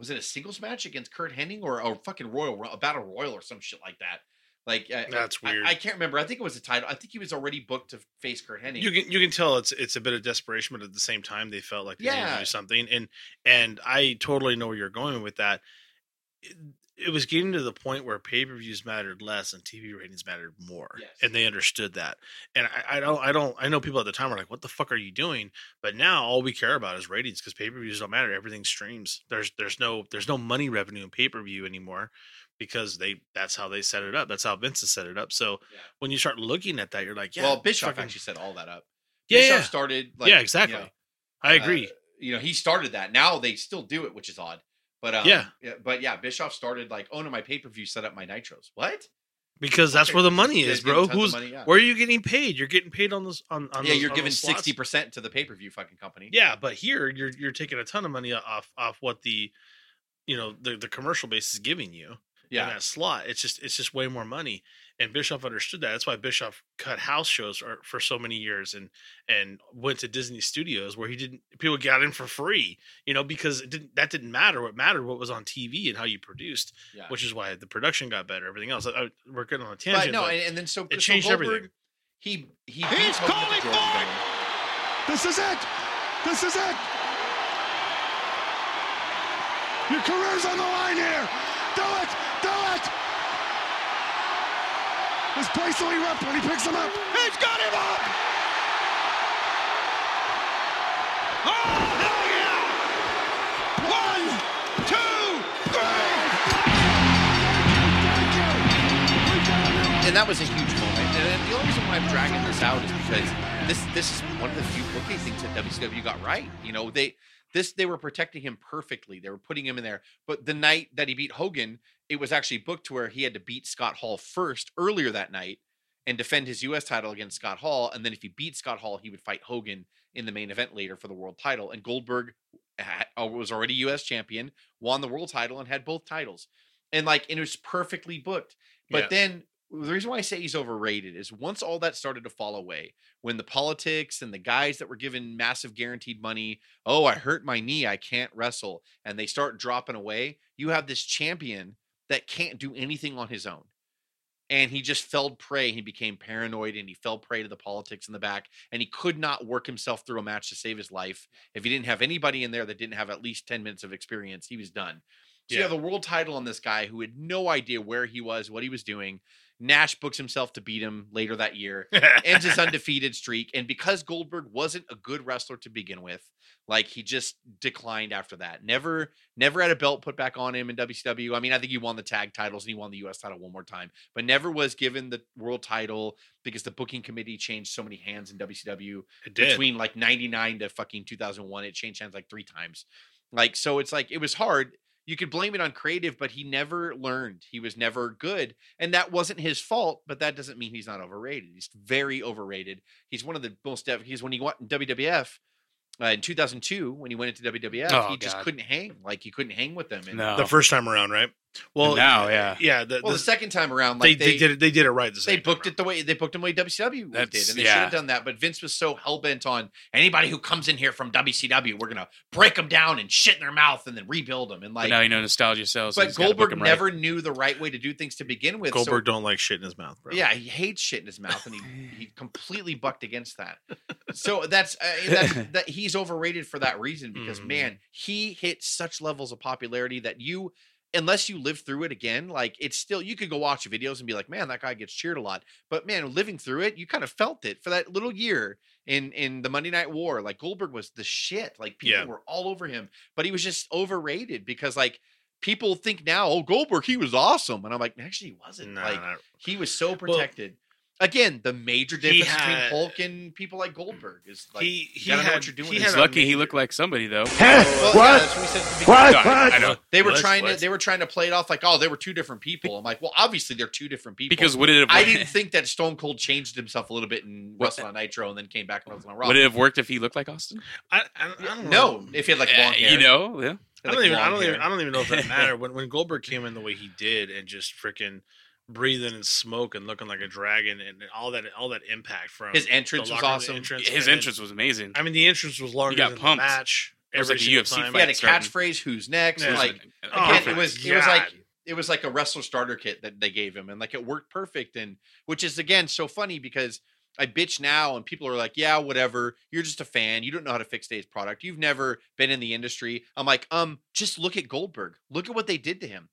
was it a singles match against Curt Hennig or a fucking Royal a battle royal or some shit like that. Like uh,
That's
I-
weird.
I, can't remember. I think it was a title. I think he was already booked to face Curt Hennig.
You can you can tell it's it's a bit of desperation, but at the same time they felt like they needed to
Yeah.
do something. And and I totally know where you're going with that. It, was getting to the point where pay per views mattered less and TV ratings mattered more,
Yes.
and they understood that. And I, I don't I don't I know people at the time were like, "What the fuck are you doing?" But now all we care about is ratings because pay per views don't matter. Everything streams. There's there's no there's no money revenue in pay per view anymore because they that's how they set it up. That's how Vince has set it up. So
Yeah.
when you start looking at that, you're like, "Yeah."
well, Bischoff
fucking-
actually set all that up.
Yeah,
Bischoff
yeah.
started. Like,
yeah,
you
exactly.
know,
I agree.
uh, you know, he started that. Now they still do it, which is odd. But um,
Yeah.
But yeah, Bischoff started like, oh no, my pay per view set up my nitros. What?
because that's
Okay,
where the money is, bro. Who's
money, yeah.
where are you getting paid? You're getting paid on this on, on
yeah,
those-
you're
on
giving sixty percent to the pay per view fucking company.
Yeah, but here you're you're taking a ton of money off off what the you know the the commercial base is giving you.
yeah.
in that slot. It's just it's just way more money. And Bischoff understood that. That's why Bischoff cut house shows for, for so many years and and went to Disney Studios where he didn't people got in for free, you know, because it didn't that didn't matter. What mattered what was on TV and how you produced,
yeah.
which is why the production got better. Everything else, I, I, we're getting on a tangent.
But no,
but
and, and then so
it
so
changed
Goldberg,
everything.
He he
He's
beats Hogan at
calling for it.
This is it. This is it. Your career's on the line here. Do it. Do it. This place will erupt when he picks him up.
He's got him up! Oh, hell yeah! One, two, three!
and that was a huge moment. And the only reason why I'm dragging this out is because this this is one of the few booking things that WCW got right. You know, they this they were protecting him perfectly. They were putting him in there. But the night that he beat Hogan, it was actually booked to where he had to beat Scott Hall first earlier that night and defend his US title against Scott Hall. And then if he beat Scott Hall, he would fight Hogan in the main event later for the world title. And Goldberg uh, was already US champion, won the world title, and had both titles. And like, and it was perfectly booked. But
Yeah.
then the reason why I say he's overrated is once all that started to fall away, when the politics and the guys that were given massive guaranteed money, oh, I hurt my knee, I can't wrestle, and they start dropping away, you have this champion that can't do anything on his own. And he just fell prey. He became paranoid and he fell prey to the politics in the back. And he could not work himself through a match to save his life. If he didn't have anybody in there that didn't have at least 10 minutes of experience, he was done. So you have the world title on this guy who had no idea where he was, what he was doing. Nash books himself to beat him later that year. ends his undefeated streak. And because Goldberg wasn't a good wrestler to begin with, like he just declined after that. Never, never had a belt put back on him in WCW. I mean, I think he won the tag titles and he won the US title one more time, but never was given the world title because the booking committee changed so many hands in WCW
it did.
between like 99 to fucking 2001. It changed hands like three times. Like, so it's like, it was hard. You could blame it on creative, but he never learned. He was never good. And that wasn't his fault, but that doesn't mean he's not overrated. He's very overrated. He's one of the most, def- he's when he went in WWF uh, in 2002, when he went into WWF,
Oh,
he just couldn't hang. Like, he couldn't hang with them. And,
No.
the first time around, right? Well,
now, yeah.
yeah. The,
Well,
the-
the second time around,
they,
like,
they, did it. They did it right. The
they booked it the way they booked him the way WCW
That's-
did, and they should have done that. But Vince was so hell bent on anybody who comes in here from WCW, we're gonna break them down and shit in their mouth and then rebuild them. And
But
like,
now you know nostalgia sells.
but
he's gotta book
Goldberg
him right.
never knew the right way to do things to begin with. so-
Goldberg don't like shit in his mouth, bro.
yeah, he hates shit in his mouth, and he he completely bucked against that. So that's uh, that's that he's overrated for that reason because
Mhm.
man, he hit such levels of popularity that you. Unless you live through it again, like it's still you could go watch videos and be like, man, that guy gets cheered a lot. But man, living through it, you kind of felt it for that little year in in the Monday Night War. Like Goldberg was the shit. Like people
Yeah.
were all over him, but he was just overrated because like people think now, oh Goldberg, he was awesome, and I'm like, actually, he wasn't. Like
nah.
he was so protected. Again, the major difference between Hulk and people like Goldberg is like
he
you
he
gotta
had,
know what you're doing. He's
He's
had
lucky he looked like somebody though.
Well, yeah,
What?
that's what we said
What?
I know.
They were
What?
trying to they were trying to play it off like, oh, they were two different people. I'm like, well, obviously they're two different people.
Because would it have?
I didn't think that Stone Cold changed himself a little bit in
What-
Wrestle on Nitro and then came back and Wrestle on Raw.
would it have worked if he looked like Austin?
I, I, I don't know.
no, if he had like
Yeah,
long eh, hair,
you know, yeah.
I don't even. I don't even. I don't even know if that mattered. When when Goldberg came in the way he did and just freaking breathing and smoke and looking like a dragon and all that all that impact from
His entrance was
locker room
awesome.
His
and
entrance was amazing.
I mean, the entrance was longer
got
than the
pumped.
match.
It was like a UFC
time.
he had a
Starting.
catchphrase, "Who's next?"
Yeah.
Like
Oh,
again, it was it was like it was like a wrestler starter kit that they gave him, and like it worked perfect. And which is again so funny because I bitch now, and people are like, "Yeah, whatever. You're just a fan. You don't know how to fix today's product. You've never been in the industry." I'm like, um, just look at Goldberg. Look at what they did to him.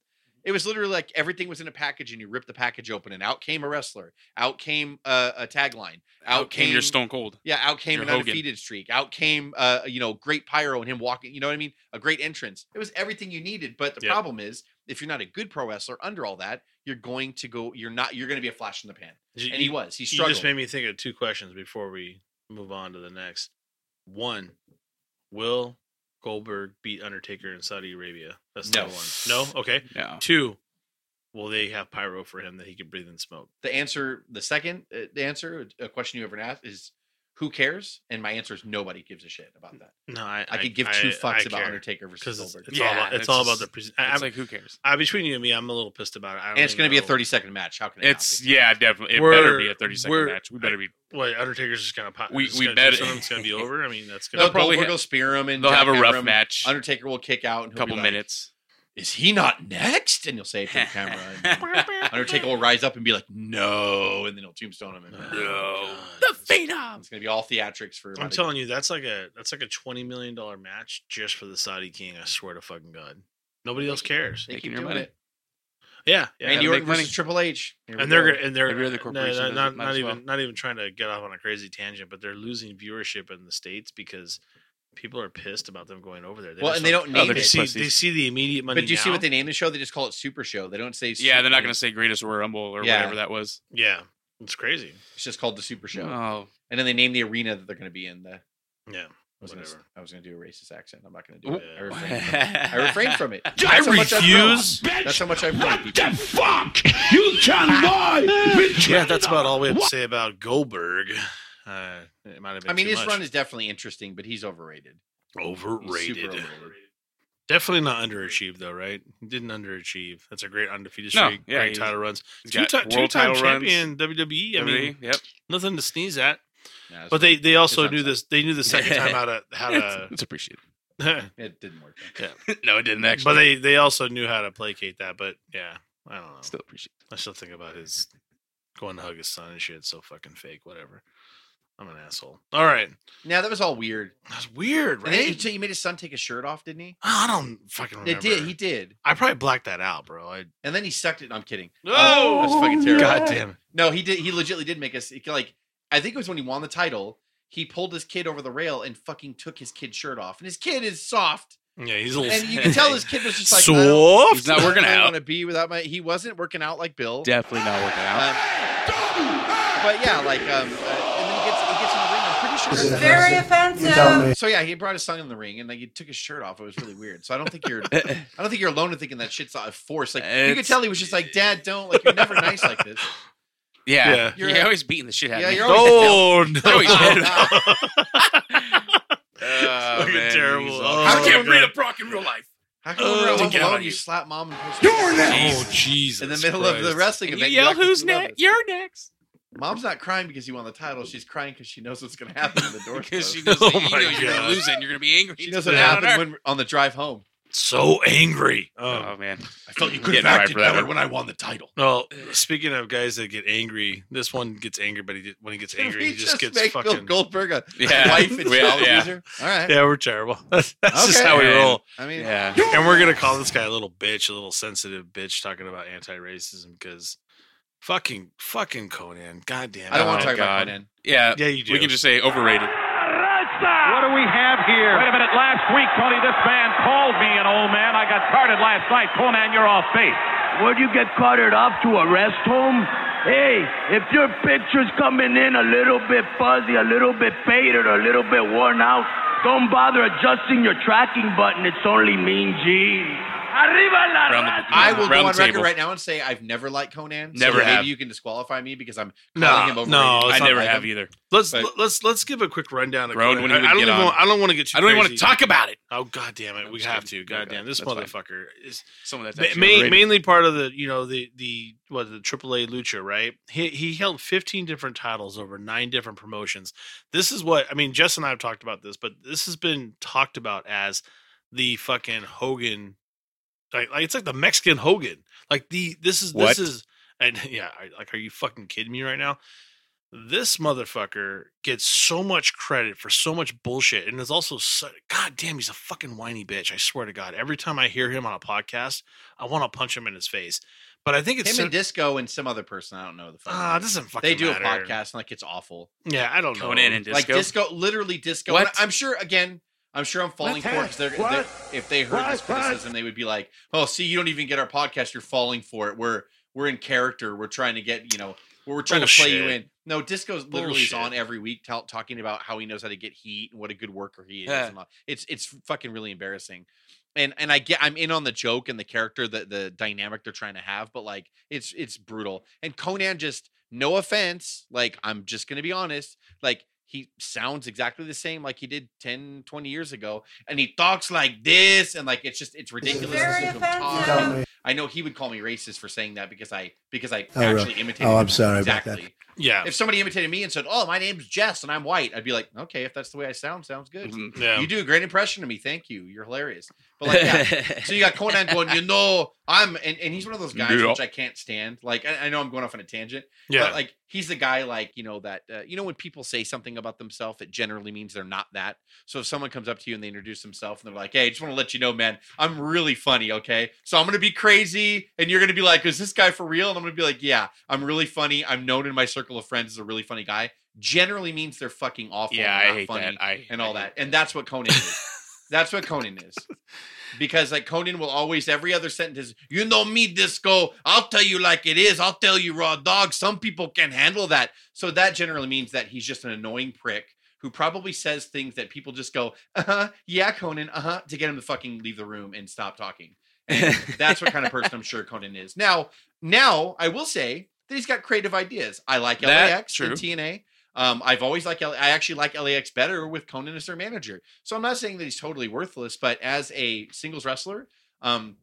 It was literally like everything was in a package, and you rip the package open, and out came a wrestler. Out came a, a tagline.
Out came your Stone Cold.
Yeah, out came
Your
an
Hogan.
undefeated streak. Out came, uh, you know, great pyro and him walking. You know what I mean? A great entrance. It was everything you needed. But the
Yep.
problem is, if you're not a good pro wrestler under all that, you're going to go. You're not. You're going to be a flash in the pan.
You-
And he was. He
You
struggled.
just made me think of two questions before we move on to the next. One, will Goldberg beat Undertaker in Saudi Arabia? That's
No.
one. No. Okay.
No.
Two, will they have pyro for him that he can breathe in smoke?
the answer, the second, uh, answer, a question you ever asked is, who cares? And my answer is nobody gives a shit about that.
No, I,
I, could give two fucks about
care.
Undertaker versus
because it's,
Goldberg.
it's
Yeah,
all about it's,
it's
all about
just-
the. Pres-
It's
I, I'm,
like who cares?
I, between you and me, I'm a little pissed about it. I don't
and it's going to be a 30 second match. How can it
It's
not
yeah, definitely. It
We're-
better be a thirty second match. We better be.
What Undertaker's just gonna pop.
We-
just
we
gonna
bet it-
It's gonna be over. I mean, that's gonna.
probably
Goldberg
ha-
will spear him and
They'll have a
jackhammer
rough match.
Undertaker will kick out. in he'll
couple minutes.
Is he not next? And you'll say it to the camera. And Undertaker will rise up and be like, "No," and then he'll tombstone him. And
No. Oh the Phenom.
It's gonna be all theatrics for.
I'm telling you, that's like a that's like a twenty million dollar match just for the Saudi King. I swear to fucking god, nobody else cares.
They
Making
keep
your
doing
money.
it.
Yeah, yeah.
Randy
gotta
Orton versus Triple H. Here we
and they're
go.
gonna and they're
Every other
no,
corporation
no,
does it,
not,
might
not
as
even
well.
not even trying to get off on a crazy tangent, but they're losing viewership in the states because people are pissed about them going over there.
Well, and they don't
Oh,
name
they're
it.
see they see the immediate money.
But do you see what they name the show? They just call it Super Show. They don't say.
Yeah, they're not going to say Greatest Royal Rumble or
Yeah.
whatever that was.
Yeah, it's crazy.
It's just called the Super Show.
Oh,
And then they name the arena that they're going to be in. The
Yeah,
I was gonna
whatever.
I was going to do a racist accent. I'm not going to do it.
Yeah.
I refrain from it. I refrained from it.
I
That's how much I've grown.
refuse.
That's how much I've grown.
What
people.
the fuck? You can buy with
Yeah, that's about all we have to say about Goldberg. Uh, it might have been.
I mean,
too
his
much.
run is definitely interesting, but he's overrated. He's
overrated.
super overrated.
Definitely not underachieved though, right? He didn't underachieve. That's a great undefeated
No,
streak.
yeah,
great title runs. Two,
got
ti-
world
two-time
title runs.
champion WWE. I mean,
yep.
nothing to sneeze at.
Yeah,
But they they also knew this. They knew the second time how to how to.
it's appreciated.
It didn't work. Yeah.
no, it didn't actually.
but they they also knew how to placate that. But yeah, I don't know.
still appreciate.
I still think about his going to hug his son and shit. So fucking fake. Whatever. I'm an asshole. All right.
Now that was all weird.
That's weird,
And then
right?
he, so made his son take his shirt off, didn't he?
I don't fucking remember.
It did. He did.
I probably blacked that out, bro. I
And then he sucked it. No, I'm kidding.
No!
that's fucking terrible.
God damn it.
No, he did. He legitimately did make us like. I think it was when he won the title. He pulled his kid over the rail and fucking took his kid's shirt off, and his kid is soft,
Yeah, he's a little
and you can tell his kid was just like, I don't-
soft.
He's not working
I
out.
want to be without my. He wasn't working out like Bill.
Definitely not working out.
Um, but yeah, like um, uh, and then he gets he gets in the ring. I'm pretty sure.
Is it
Very
You tell
offensive.
So yeah, he brought his son in the ring and like he took his shirt off. It was really weird. So I don't think you're I don't think you're alone in thinking that shit's a force. Like you could
It's-
tell he was just like, Dad, don't like you're never nice like this.
yeah,
Yeah.
you're,
You're-
always beating the shit out
Yeah,
of me.
you're always
Oh no!
Always
Oh,
Fucking
man,
terrible.
he's
Oh,
awful.
How
I
can
can't
we-
read a Brock in real life.
How come
Oh,
when we're at
take
home
it out
alone,
on
you
you.
slap mom and push
You're
me?
next.
Oh Jesus!
in the middle of the
Christ.
wrestling
And you
event?
yell,
like
"Who's
you love
next?
us."
You're next."
Mom's not crying because you won the title. She's crying because she knows what's going to happen when the door
Because she knows
Oh
that you
my
know you're gonna lose it. and You're gonna be angry.
She knows what
Down on
happened when on the drive home.
So angry. Oh.
Oh man,
I felt you
could have acted better
when I won the title.
Well, speaking of guys that get angry, this one gets angry, but he did, when he gets angry, he just, gets
make Bill
fucking.
Goldberg a
Yeah.
wife and
We-
child
yeah.
abuser. All right.
Yeah, we're terrible. That's just
Okay.
how we
Man.
roll.
I mean,
yeah.
And we're gonna call this guy a little bitch, a little sensitive bitch, talking about anti-racism because fucking fucking Konnan. God damn.
I don't want to
Oh,
talk about Konnan.
Yeah,
Yeah, you do.
we can just say overrated.
What do we have here? Wait a minute. Last week, Tony, this man called me an old man. I got carded last night. Konnan, you're off base.
Where'd you get carted off to a rest home? Hey, if your picture's coming in a little bit fuzzy, a little bit faded, or a little bit worn out, don't bother adjusting your tracking button. It's only mean jeans. Arriba
the-
I will
Round
go on record
table.
right now and say I've never liked Konnan. so
Never
maybe
have.
you can disqualify me because I'm
No,
him overrated.
no,
I never
like
have
him.
either.
Let's
But-
let's let's give a quick rundown. Of
Grown
Konnan.
when he would
I, I don't
get
even
on.
want, I don't want to get too.
I don't even want to talk about it.
Oh god damn it,
I'm
we have
kidding.
to. God
Okay,
damn, this
that's fine.
motherfucker is
Some of that's
ma-
actually
ma-
overrated.
mainly part of the you know the the what the AAA Lucha, right? He he held 15 different titles over nine different promotions. This is what I mean. Jess and I have talked about this, but this has been talked about as the fucking Hogan. Like, like it's like the Mexican Hogan. Like the this is
What?
this is and yeah, I- like are you fucking kidding me right now? This motherfucker gets so much credit for so much bullshit, and is also so, god damn, he's a fucking whiny bitch. I swear to God, every time I hear him on a podcast, I want to punch him in his face. But I think it's
Him
sim-
and Disco and some other person. I don't know the fuck.
ah, it doesn't fucking
they do
matter.
a podcast and like it's awful.
Yeah, I don't know.
Konnan and
Like
Disco.
Disco, literally Disco.
What?
I'm sure again. I'm sure I'm falling for it because they're, they're, if they heard this
What? What?
criticism, they would be like, "Oh, see, you don't even get our podcast. You're falling for it. We're we're in character. We're trying to get you know, we're trying to play you in." No, Disco's literally is
Bullshit.
on every week tell talking about how he knows how to get heat and what a good worker he is.
Yeah.
and all. It's it's fucking really embarrassing. And and I get I'm in on the joke and the character the the dynamic they're trying to have, but like it's it's brutal. And Konnan just no offense, like I'm just gonna be honest, like he sounds exactly the same like he did 10 20 years ago and he talks like this and like it's just it's ridiculous to
Very
listen to him talk.
offensive.
I know he would call me racist for saying that because i because i
Oh, really?
actually imitated
Oh, I'm
him
sorry about that.
Exactly
Yeah,
if somebody imitated me and said oh my name's jess and i'm white i'd be like okay if that's the way i sound sounds good
Mhm.
yeah.
you do a great impression of me thank you you're hilarious but like yeah so you got Konnan going, you know, I'm, and, and he's one of those guys
Yeah.
which I can't stand. Like, I, I know I'm going off on a tangent,
yeah.
but like he's the guy, like you know that, uh, you know when people say something about themselves, it generally means they're not that. So if someone comes up to you and they introduce themselves and they're like, "Hey, I just want to let you know, man, I'm really funny, okay? So I'm gonna be crazy, and you're gonna be like, is this guy for real?" And I'm gonna be like, "Yeah, I'm really funny. I'm known in my circle of friends as a really funny guy." Generally means they're fucking awful.
yeah,
and
I
not
hate
funny
that. I
and
I
all
hate
that, and that's what Konnan is. That's what Konnan is. Because like Konnan will always every other sentence is, you know me, disco. I'll tell you like it is. I'll tell you raw dog. Some people can handle that. So that generally means that he's just an annoying prick who probably says things that people just go, uh-huh, yeah, Konnan, uh-huh, to get him to fucking leave the room and stop talking. And that's what kind of person I'm sure Konnan is. Now, now I will say that he's got creative ideas. I like LAX
true.
and TNA. Um, I've always liked L- I actually like LAX better with Konnan as their manager. So I'm not saying that he's totally worthless, but as a singles wrestler, um,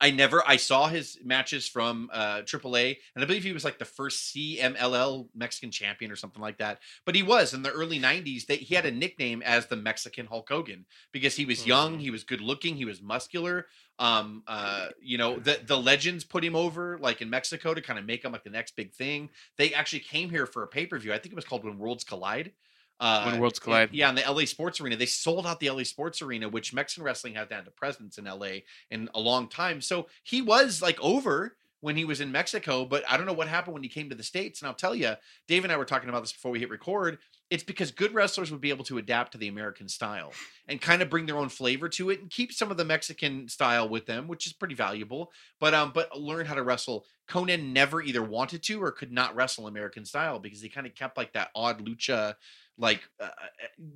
I never I saw his matches from uh AAA, and I believe he was like the first CMLL Mexican champion or something like that. But he was in the early '90s. That he had a nickname as the Mexican Hulk Hogan because he was young, he was good looking, he was muscular. Um, uh, you know, the the legends put him over like in Mexico to kind of make him like the next big thing. They actually came here for a pay per view. I think it was called When Worlds Collide. Uh,
When worlds collide.
Yeah, in the LA Sports Arena, they sold out the LA Sports Arena, which Mexican wrestling hasn't had a presence in LA in a long time. So he was like over when he was in Mexico, but I don't know what happened when he came to the states. And I'll tell you, Dave and I were talking about this before we hit record. It's because good wrestlers would be able to adapt to the American style and kind of bring their own flavor to it and keep some of the Mexican style with them, which is pretty valuable. But um, but learn how to wrestle. Konnan never either wanted to or could not wrestle American style because he kind of kept like that odd lucha, like uh, uh,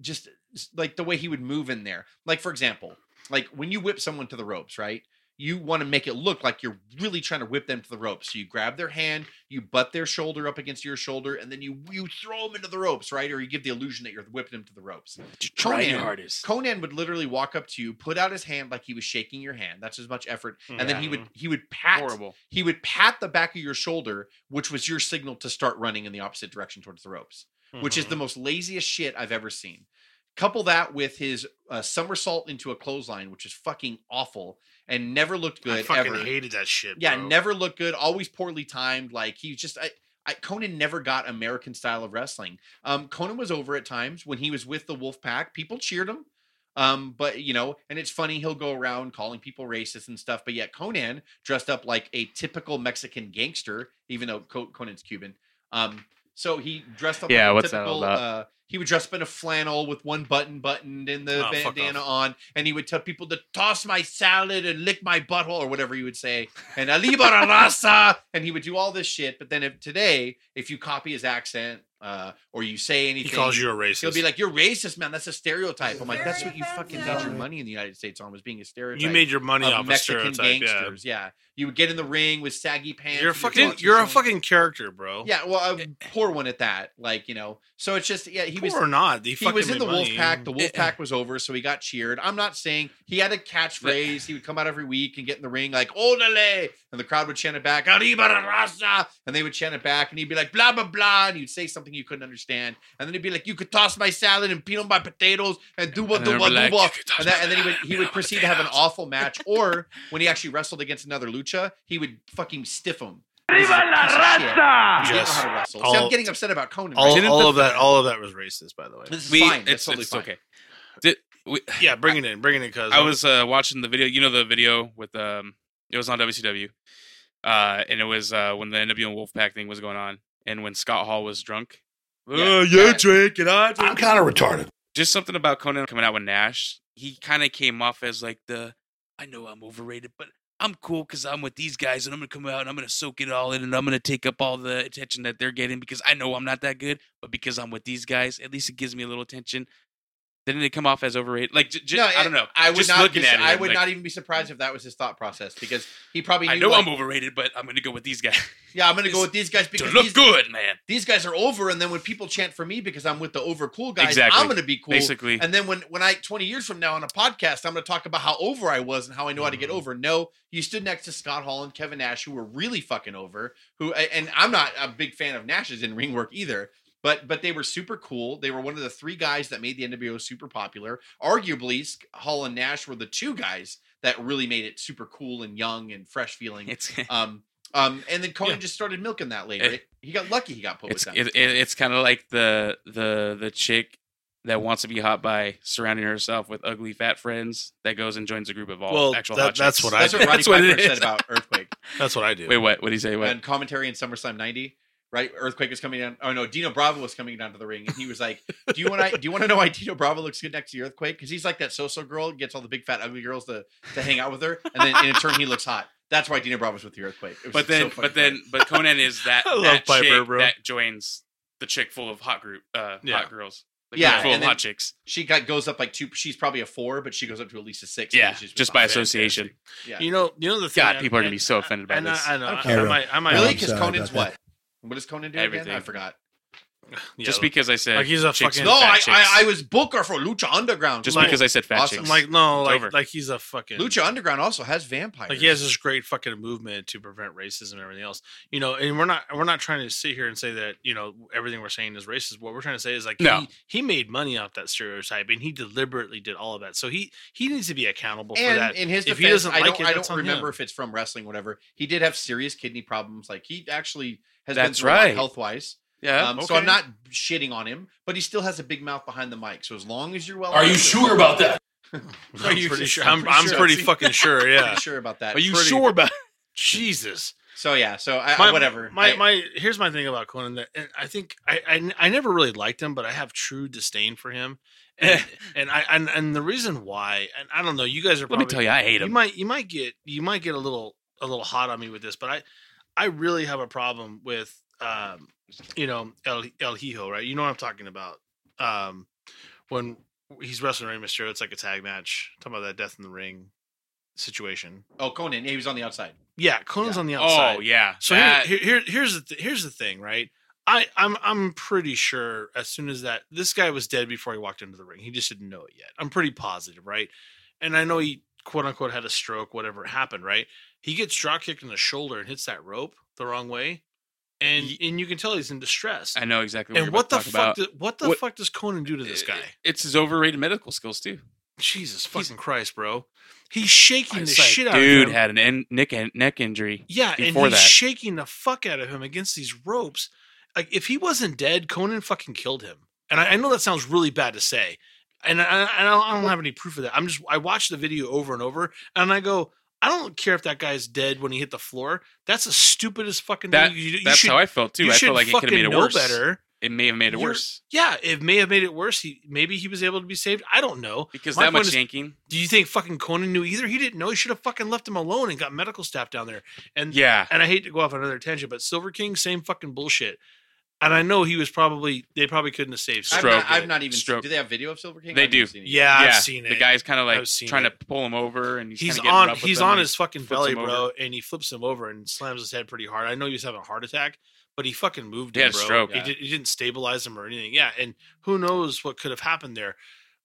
just like the way he would move in there. Like for example, like when you whip someone to the ropes, right? You want to make it look like you're really trying to whip them to the ropes. So you grab their hand, you butt their shoulder up against your shoulder, and then you you throw them into the ropes, right? Or you give the illusion that you're whipping them to the ropes.
Try your
Konnan-
hardest.
Konnan would literally walk up to you, put out his hand like he was shaking your hand. That's as much effort, and then he would he would pat
Horrible.
he would pat the back of your shoulder, which was your signal to start running in the opposite direction towards the ropes, which is the most laziest shit I've ever seen. Couple that with his uh, somersault into a clothesline, which is fucking awful and never looked
I
good
fucking
ever.
hated that shit.
Yeah,
bro.
never looked good. Always poorly timed. Like he just, I, I, Konnan never got American style of wrestling. Um, Konnan was over at times when he was with the Wolf Pack. People cheered him. Um, but you know, and it's funny he'll go around calling people racist and stuff. But yet Konnan dressed up like a typical Mexican gangster, even though Co- Konnan's Cuban. Um, so he dressed up.
Yeah,
like a
what's that all about?
Uh, he would dress up in a flannel with one button buttoned and the
Oh,
bandana on, and he would tell people to toss my salad and lick my butthole or whatever he would say, and Arriba la raza, and he would do all this shit. But then if today, if you copy his accent uh, or you say anything.
He
anything,
calls you a racist.
He'll be like, "You're racist, man. That's a stereotype." I'm like, "That's what you fucking made your money in the United States on was being a stereotype."
you made your money
of
off a
Mexican
stereotype.
Gangsters. Yeah. you would get in the ring with saggy pants.
You're a fucking. You're a fucking character, bro.
Yeah, well, a eh. poor one at that. Like you know, so it's just yeah, he
Poor
was
or not, he,
he was in
made
the eh,
eh.
wolf pack. The wolf pack was over, so he got cheered. I'm not saying he had a catchphrase. He would come out every week and get in the ring like "Órale," and the crowd would chant it back "Arriba la raza," and they would chant it back, and he'd be like "Blah blah blah," and he'd say something you couldn't understand, and then he'd be like, "You could toss my salad and peel my potatoes and do
what then
duba
they'd be like,
duba,"
"You could toss
and, then,
my
and then he would he would proceed to have an awful match. Or when he actually wrestled against another lucha, he would fucking stiff him.
Arriba la raza!
Yes.
how to. See, I'm getting upset about Konnan.
All,
right?
Didn't
all of that. All of that was racist, by the way.
This is
We,
fine. That's
it's,
totally
it's
fine.
okay. Did, we,
Yeah, bring it in. Bring it in, cuz
I was uh, watching the video. You know the video with um, it was on WCW, uh, and it was uh when the NWO and Wolfpack thing was going on, and when Scott Hall was drunk.
Yeah,
oh,
yeah.
yeah, drink and I
I'm kind of retarded.
just something about Konnan coming out with Nash. He kind of came off as like the, I know I'm overrated, but I'm cool because I'm with these guys and I'm gonna come out and I'm gonna soak it all in and I'm gonna take up all the attention that they're getting because I know I'm not that good, but because I'm with these guys, at least it gives me a little attention. Didn't it come off as overrated? Like, j- j-
No,
I don't know.
I would
just
not.
looking
Be,
at it,
I would
like,
not even be surprised if that was his thought process because he probably. Knew,
I know
like,
I'm overrated, but I'm gonna go with these guys
Yeah, I'm going to go with these guys
to
because
look
these,
good, man.
these guys are over, and then when people chant for me because I'm with the over cool guys,
Exactly.
I'm going to be cool.
Basically,
And then when when I 20 years from now on a podcast, I'm going to talk about how over I was and how I know how to get
Mm-hmm.
over. No, you stood next to Scott Hall and Kevin Nash, who were really fucking over. Who and I'm not a big fan of Nash's in ring work either. But but they were super cool. They were one of the three guys that made the NWO super popular. Arguably, Sk- Hall and Nash were the two guys that really made it super cool and young and fresh feeling.
it's
Um, um, and then Konnan
Yeah.
just started milking that later.
It-
he got lucky. He got put
it's
with them.
it, it, it's kind of like the the the chick that wants to be hot by surrounding herself with ugly fat friends that goes and joins a group of all
Well,
actual
that-
hot
that's
chicks.
what I
That's
do.
what Roddy
That's what it
Piper said about Earthquake.
That's what I do.
Wait, what? What did he say? What?
and commentary in SummerSlam '90. Right, Earthquake was coming down. Oh no, Dino Bravo was coming down to the ring, and he was like, "Do you want to? Do you want to know why Dino Bravo looks good next to the Earthquake? Because he's like that so-so girl, gets all the big fat ugly girls to to hang out with her, and then in turn he looks hot. That's why Dino Bravo's with the Earthquake. It was
but then,
fucking
but then, but Konnan is that,
I love
that
Piper,
chick
bro.
that joins the chick full of hot group, uh,
Yeah.
hot girls. The
Yeah,
full
and
of hot chicks.
she got goes up like two. She's probably a four, but she goes up to at least a six.
Yeah,
she's
just by association.
Yeah,
You know, you know the thing.
God,
I-
people are gonna be so offended by
and
this.
I, I know. I,
Okay.
I might. I might.
really?
I'm
Because
sorry Konnan's
what? What does Konnan do again?
Everything.
I forgot.
yeah,
just because I said
like he's a
chicks
fucking-
No,
fat
I,
chicks.
I I was Booker for Lucha Underground.
just
like-
because I said fat
awesome.
chicks.
like no,
It's
like
over.
like he's a fucking
Lucha Underground also has vampires.
Like he has this great fucking movement to prevent racism and everything else. You know, and we're not we're not trying to sit here and say that, you know, everything we're saying is racist. What we're trying to say is like
No.
he, he made money off that stereotype and he deliberately did all of that. So he he needs to be accountable for
and
that.
in his
if
defense,
he doesn't
I
like
don't,
it,
I
that's
don't
on
remember
him.
if it's from wrestling, whatever. He did have serious kidney problems. Like he actually has been
That's
through
right.
health wise.
Yeah.
Um, So I'm not shitting on him, but he still has a big mouth behind the mic. So as long as you're well,
Are you sure about that?
I'm
you-
pretty sure.
I'm
I'm,
pretty
I'm
sure.
pretty fucking sure. Yeah.
pretty sure about that.
Are you
Pretty-
sure about? Jesus.
So yeah. So I,
My,
whatever.
My
I-
my. Here's my thing about Konnan. That and I think I, I I never really liked him, but I have true disdain for him. And, and I and, and the reason why, and I don't know. You guys are.
Let me
Probably,
tell you, I hate
you
him.
might you might get you might get a little a little hot on me with this, but I I really have a problem with um you know El El Hijo, right? You know what I'm talking about. Um when he's wrestling Rey Mysterio, it's like a tag match. talking about that death in the ring situation.
oh, Konnan. Yeah, he was on the outside.
Yeah, Konnan's
Yeah.
on the outside.
Oh yeah.
So
that-
here, here, here's the th- here's the thing, right? I I'm I'm pretty sure as soon as that this guy was dead before he walked into the ring. He just didn't know it yet. I'm pretty positive, right? And I know he quote unquote had a stroke, whatever happened, right? He gets drop kicked in the shoulder and hits that rope the wrong way, and
Ye-
and you can tell he's in distress.
I know exactly. What
and
you're
what the fuck?
about.
Do, what the
What-
fuck does Konnan do to this guy?
It's his overrated medical skills too.
Jesus fucking Christ, bro! He's shaking the
like,
shit out
dude
of him.
Dude had an en- neck neck injury.
Yeah, and he's
that.
shaking the fuck out of him against these ropes. Like if he wasn't dead, Konnan fucking killed him. And I, I know that sounds really bad to say, and I, I, I don't- I don't have any proof of that. I'm just I watched the video over and over, and I go, I don't care if that guy's dead when he hit the floor. That's the stupidest fucking
That
thing. You, you
that's
should,
how I felt too. I felt like it could have made it worse.
better.
It may have made it
You're-
worse
Yeah, it may have made it worse. He maybe he was able to be saved. I don't know.
because
My
that much
is-
yanking.
Do you think fucking Konnan knew either? He didn't know. He should have fucking left him alone and got medical staff down there. And
Yeah.
and I hate to go off on another tangent, but Silver King, same fucking bullshit. And I know he was probably they probably couldn't have saved.
I've not,
Stroke
I've not even.
Stroke.
Do they have video of Silver King?
They
I haven't
do.
seen it
Yeah. I've
yeah,
seen
the guy's kind of like trying
it.
to pull him over, and he's,
He's on
rough
he's
him
on his fucking belly,
him over.
bro, and he flips him over and slams his head pretty hard. I know he was having a heart attack, but he fucking moved
He
him,
had a
bro.
stroke,
He,
yeah.
did, he didn't stabilize him or anything. Yeah, and who knows what could have happened there.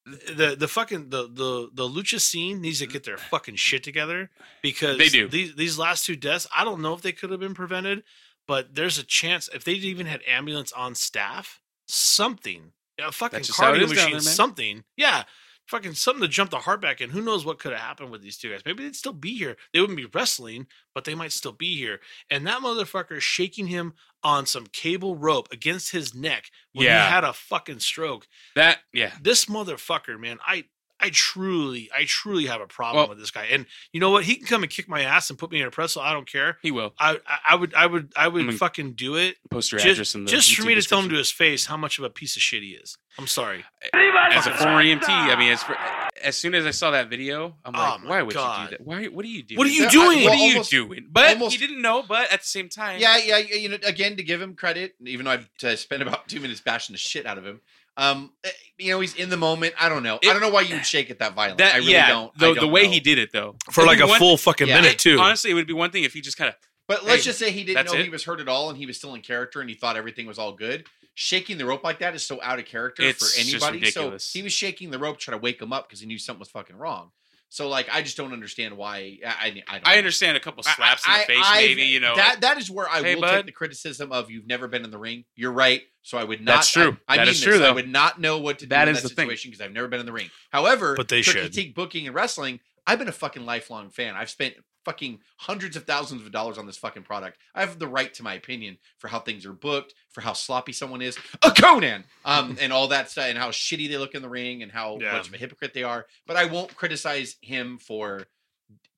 The the fucking the the the lucha scene needs to get their fucking shit together because
They do.
these these last two deaths. I don't know if they could have been prevented, but there's a chance if they even had ambulance on staff, something a fucking
That's just how it
cardio machine,
there,
something. Yeah, fucking something to jump the heart back in. Who knows what could have happened with these two guys? Maybe they'd still be here. They wouldn't be wrestling, but they might still be here. And that motherfucker shaking him on some cable rope against his neck when
Yeah.
he had a fucking stroke.
That yeah,
This motherfucker, man, I I truly, I truly have a problem
Well-
with this guy. And you know what? He can come and kick my ass and put me in a pretzel. I don't care.
he will
I I, I would I would I would
I mean,
fucking do it
post your address
just,
in the
just for me to tell him to his face how much of a piece of shit he is. I'm sorry.
As a former EMT, I mean, as for, as soon as I saw that video, I'm
Oh
like,
my
why would you do that? Why? What are you doing?
What are you
Yeah, I-
doing?
What are you
almost-
doing? But
almost-
he didn't know. But at the same time,
Yeah, yeah, yeah, you know, again to give him credit, even though I've uh, spent about two minutes bashing the shit out of him. Um, eh, you know, he's in the moment. I don't know. I don't know why you would shake it that violently.
that
I really
yeah,
don't.
the,
don't
way
know.
he did it though,
For
It'd
like a
one-
full fucking
Yeah,
minute too.
Honestly, it would be one thing if he just kind of
But let's
Hey,
just say he didn't know
it.
he was hurt at all, and he was still in character, and he thought everything was all good. Shaking the rope like that is so out of character
It's
for
just
anybody. So he was shaking the rope trying to wake him up because he knew something was fucking wrong. So like, I just don't understand why. I I, I, don't
I understand a couple slaps
I-
in the face, maybe you know.
that that is where I
Hey,
will
bud.
take the criticism of you've never been in the ring. You're right, so I would not.
That's true.
I,
That
mean
is
this,
true,
I would not know what to do
That
in
is
that situation because I've never been in the ring. However,
But they should.
critique booking and wrestling. I've been a fucking lifelong fan. I've spent fucking hundreds of thousands of dollars on this fucking product. I have the right to my opinion for how things are booked, for how sloppy someone is, a Konnan, um, and all that stuff, and how shitty they look in the ring, and how
Yeah.
much of a hypocrite they are. But I won't criticize him for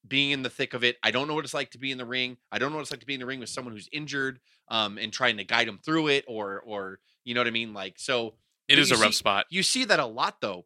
being in the thick of it. I don't know what it's like to be in the ring. I don't know what it's like to be in the ring with someone who's injured, um, and trying to guide them through it, or or you know what I mean. Like so,
it is a rough
see-
spot.
You see that a lot though.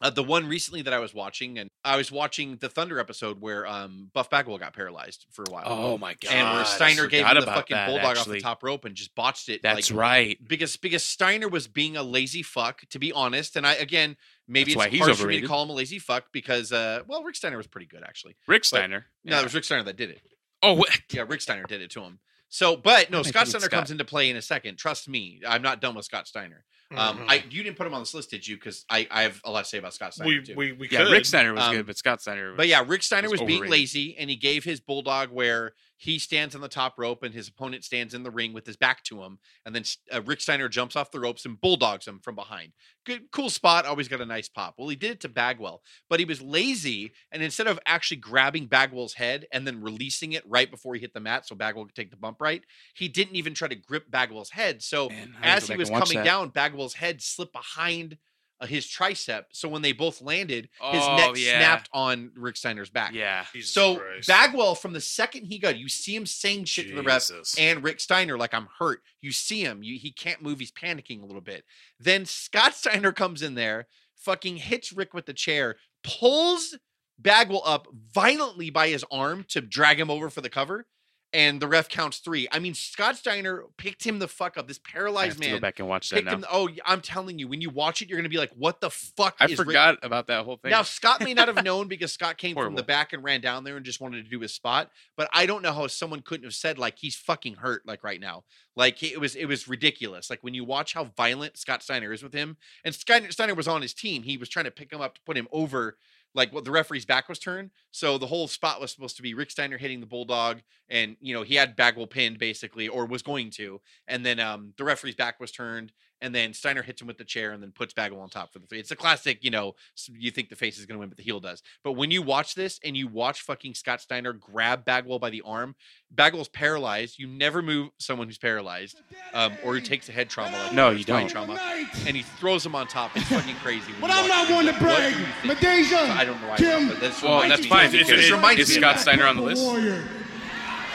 Uh, the one recently that I was watching, and I was watching the Thunder episode where um, Buff Bagwell got paralyzed for a while.
Oh my god!
and where Steiner gave him the fucking
that,
bulldog off the top rope and just botched it.
That's
like,
right.
because because Steiner was being a lazy fuck, to be honest. And I again, maybe
That's
it's hard for me to call him a lazy fuck because uh, well, Rick Steiner was pretty good actually.
Rick Steiner.
No, it was Rick Steiner that did it.
Oh, what?
Yeah, Rick Steiner did it to him. So, but no,
What am I
Scott Steiner
Scott?
comes into play in a second. Trust me, I'm not done with Scott Steiner. Um,
Mhm.
I you didn't put him on this list, did you? Because I, I have a lot to say about Scott Steiner
we,
too.
we we
Yeah,
could.
Rick Steiner was
Um,
good, but Scott Steiner. Was,
But yeah, Rick Steiner
was
was being lazy, and he gave his bulldog where he stands on the top rope and his opponent stands in the ring with his back to him, and then uh, Rick Steiner jumps off the ropes and bulldogs him from behind. Good, cool spot. Always got a nice pop. Well, he did it to Bagwell, but he was lazy, and instead of actually grabbing Bagwell's head and then releasing it right before he hit the mat, so Bagwell could take the bump right, he didn't even try to grip Bagwell's head. So
Man,
as he was coming
that.
down, Bagwell's head slipped behind Uh, his tricep. So when they both landed, his
Oh,
neck
yeah.
snapped on Rick Steiner's back.
Yeah.
Jesus
So
Christ.
Bagwell, from the second he got, you see him saying shit to the ref
Jesus.
and Rick Steiner like I'm hurt. You see him, you, he can't move. He's panicking a little bit. Then Scott Steiner comes in there, fucking hits Rick with the chair, pulls Bagwell up violently by his arm to drag him over for the cover, and the ref counts three. I mean, Scott Steiner picked him the fuck up. This paralyzed
to go back and watch that now.
him. Oh, I'm telling you, when you watch it, you're gonna be like, "What the fuck?"
I forgot about that whole thing.
now Scott may not have known because Scott came from the back and ran down there and just wanted to do his spot. But I don't know how someone couldn't have said like he's fucking hurt like right now. Like it was it was ridiculous. Like when you watch how violent Scott Steiner is with him, and Steiner, Steiner was on his team. He was trying to pick him up to put him over. Like what the referee's back was turned, so the whole spot was supposed to be Rick Steiner hitting the bulldog, and you know he had Bagwell pinned basically, or was going to, and then um the referee's back was turned, and then Steiner hits him with the chair and then puts Bagwell on top for the three. It's a classic, you know, you think the face is going to win, but the heel does. But when you watch this and you watch fucking Scott Steiner grab Bagwell by the arm, Bagwell's paralyzed. You never move someone who's paralyzed um, or who takes a head trauma like
No,
that, or
you don't.
trauma, and he throws him on top. It's fucking crazy.
But I'm not
it.
one to
What
brag.
do you think?
Midajah,
I don't know why,
Kim,
but this
Well, that's fine.
It,
If-
it
if-
reminds
is
me of
Scott. Steiner on the list?
Warrior.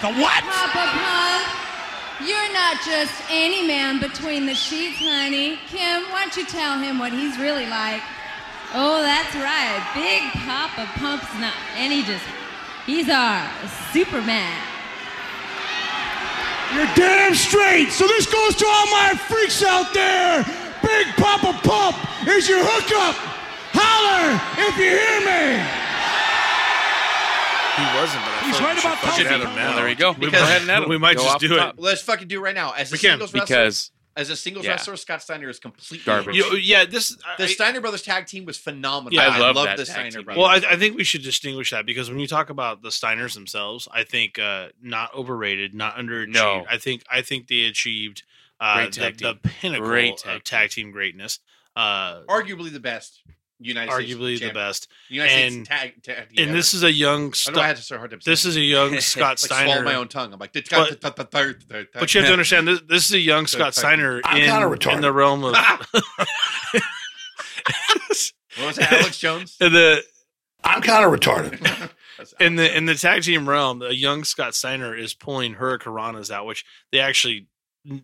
Papa Pump, you're not just any man between the sheets, honey. Kim, why don't you tell him what he's really like? Oh, that's right. Big Papa Pump's not, and he just, he's our Superman.
You're damn straight. So this goes to all my freaks out there. Big Papa Pump is your hookup. Holler if you hear me.
He wasn't, but I
He's
feel
right
like we
about
should fucking
Tulsa.
him now.
Well, there you go.
We
Go
might-
ahead and add him.
We might
Go
just
off
do it.
top.
Let's fucking do it right now. As a
We can,
singles wrestler,
Because
as a singles
yeah.
wrestler, Scott Steiner is completely
Garbage.
You, yeah, this.
The
I-
Steiner Brothers tag team was phenomenal.
Yeah, I
love
love
that
the
tag
Steiner
team.
Brothers.
Well, I, I think we should distinguish that because when you talk about the Steiners themselves, I think uh, not overrated, not underachieved.
No.
I think I think they achieved uh,
Great
the,
tag
the pinnacle
Great
of
tag
tag team greatness. Uh,
arguably the best United States
arguably the
champion.
best.
United
And-
States tag, tag team
And this is a young.
ever. I know I
St-
had to start hard to
this is a young Scott
like swallow
Steiner.
my own tongue. I'm like,
But-
but,
But you have to understand this. This is a young Scott. Steiner in, in the realm of
what was that, Alex Jones?
the
I'm kind of retarded.
In the in the tag team realm. A young Scott Steiner is pulling Hurricanranas out, which they actually n-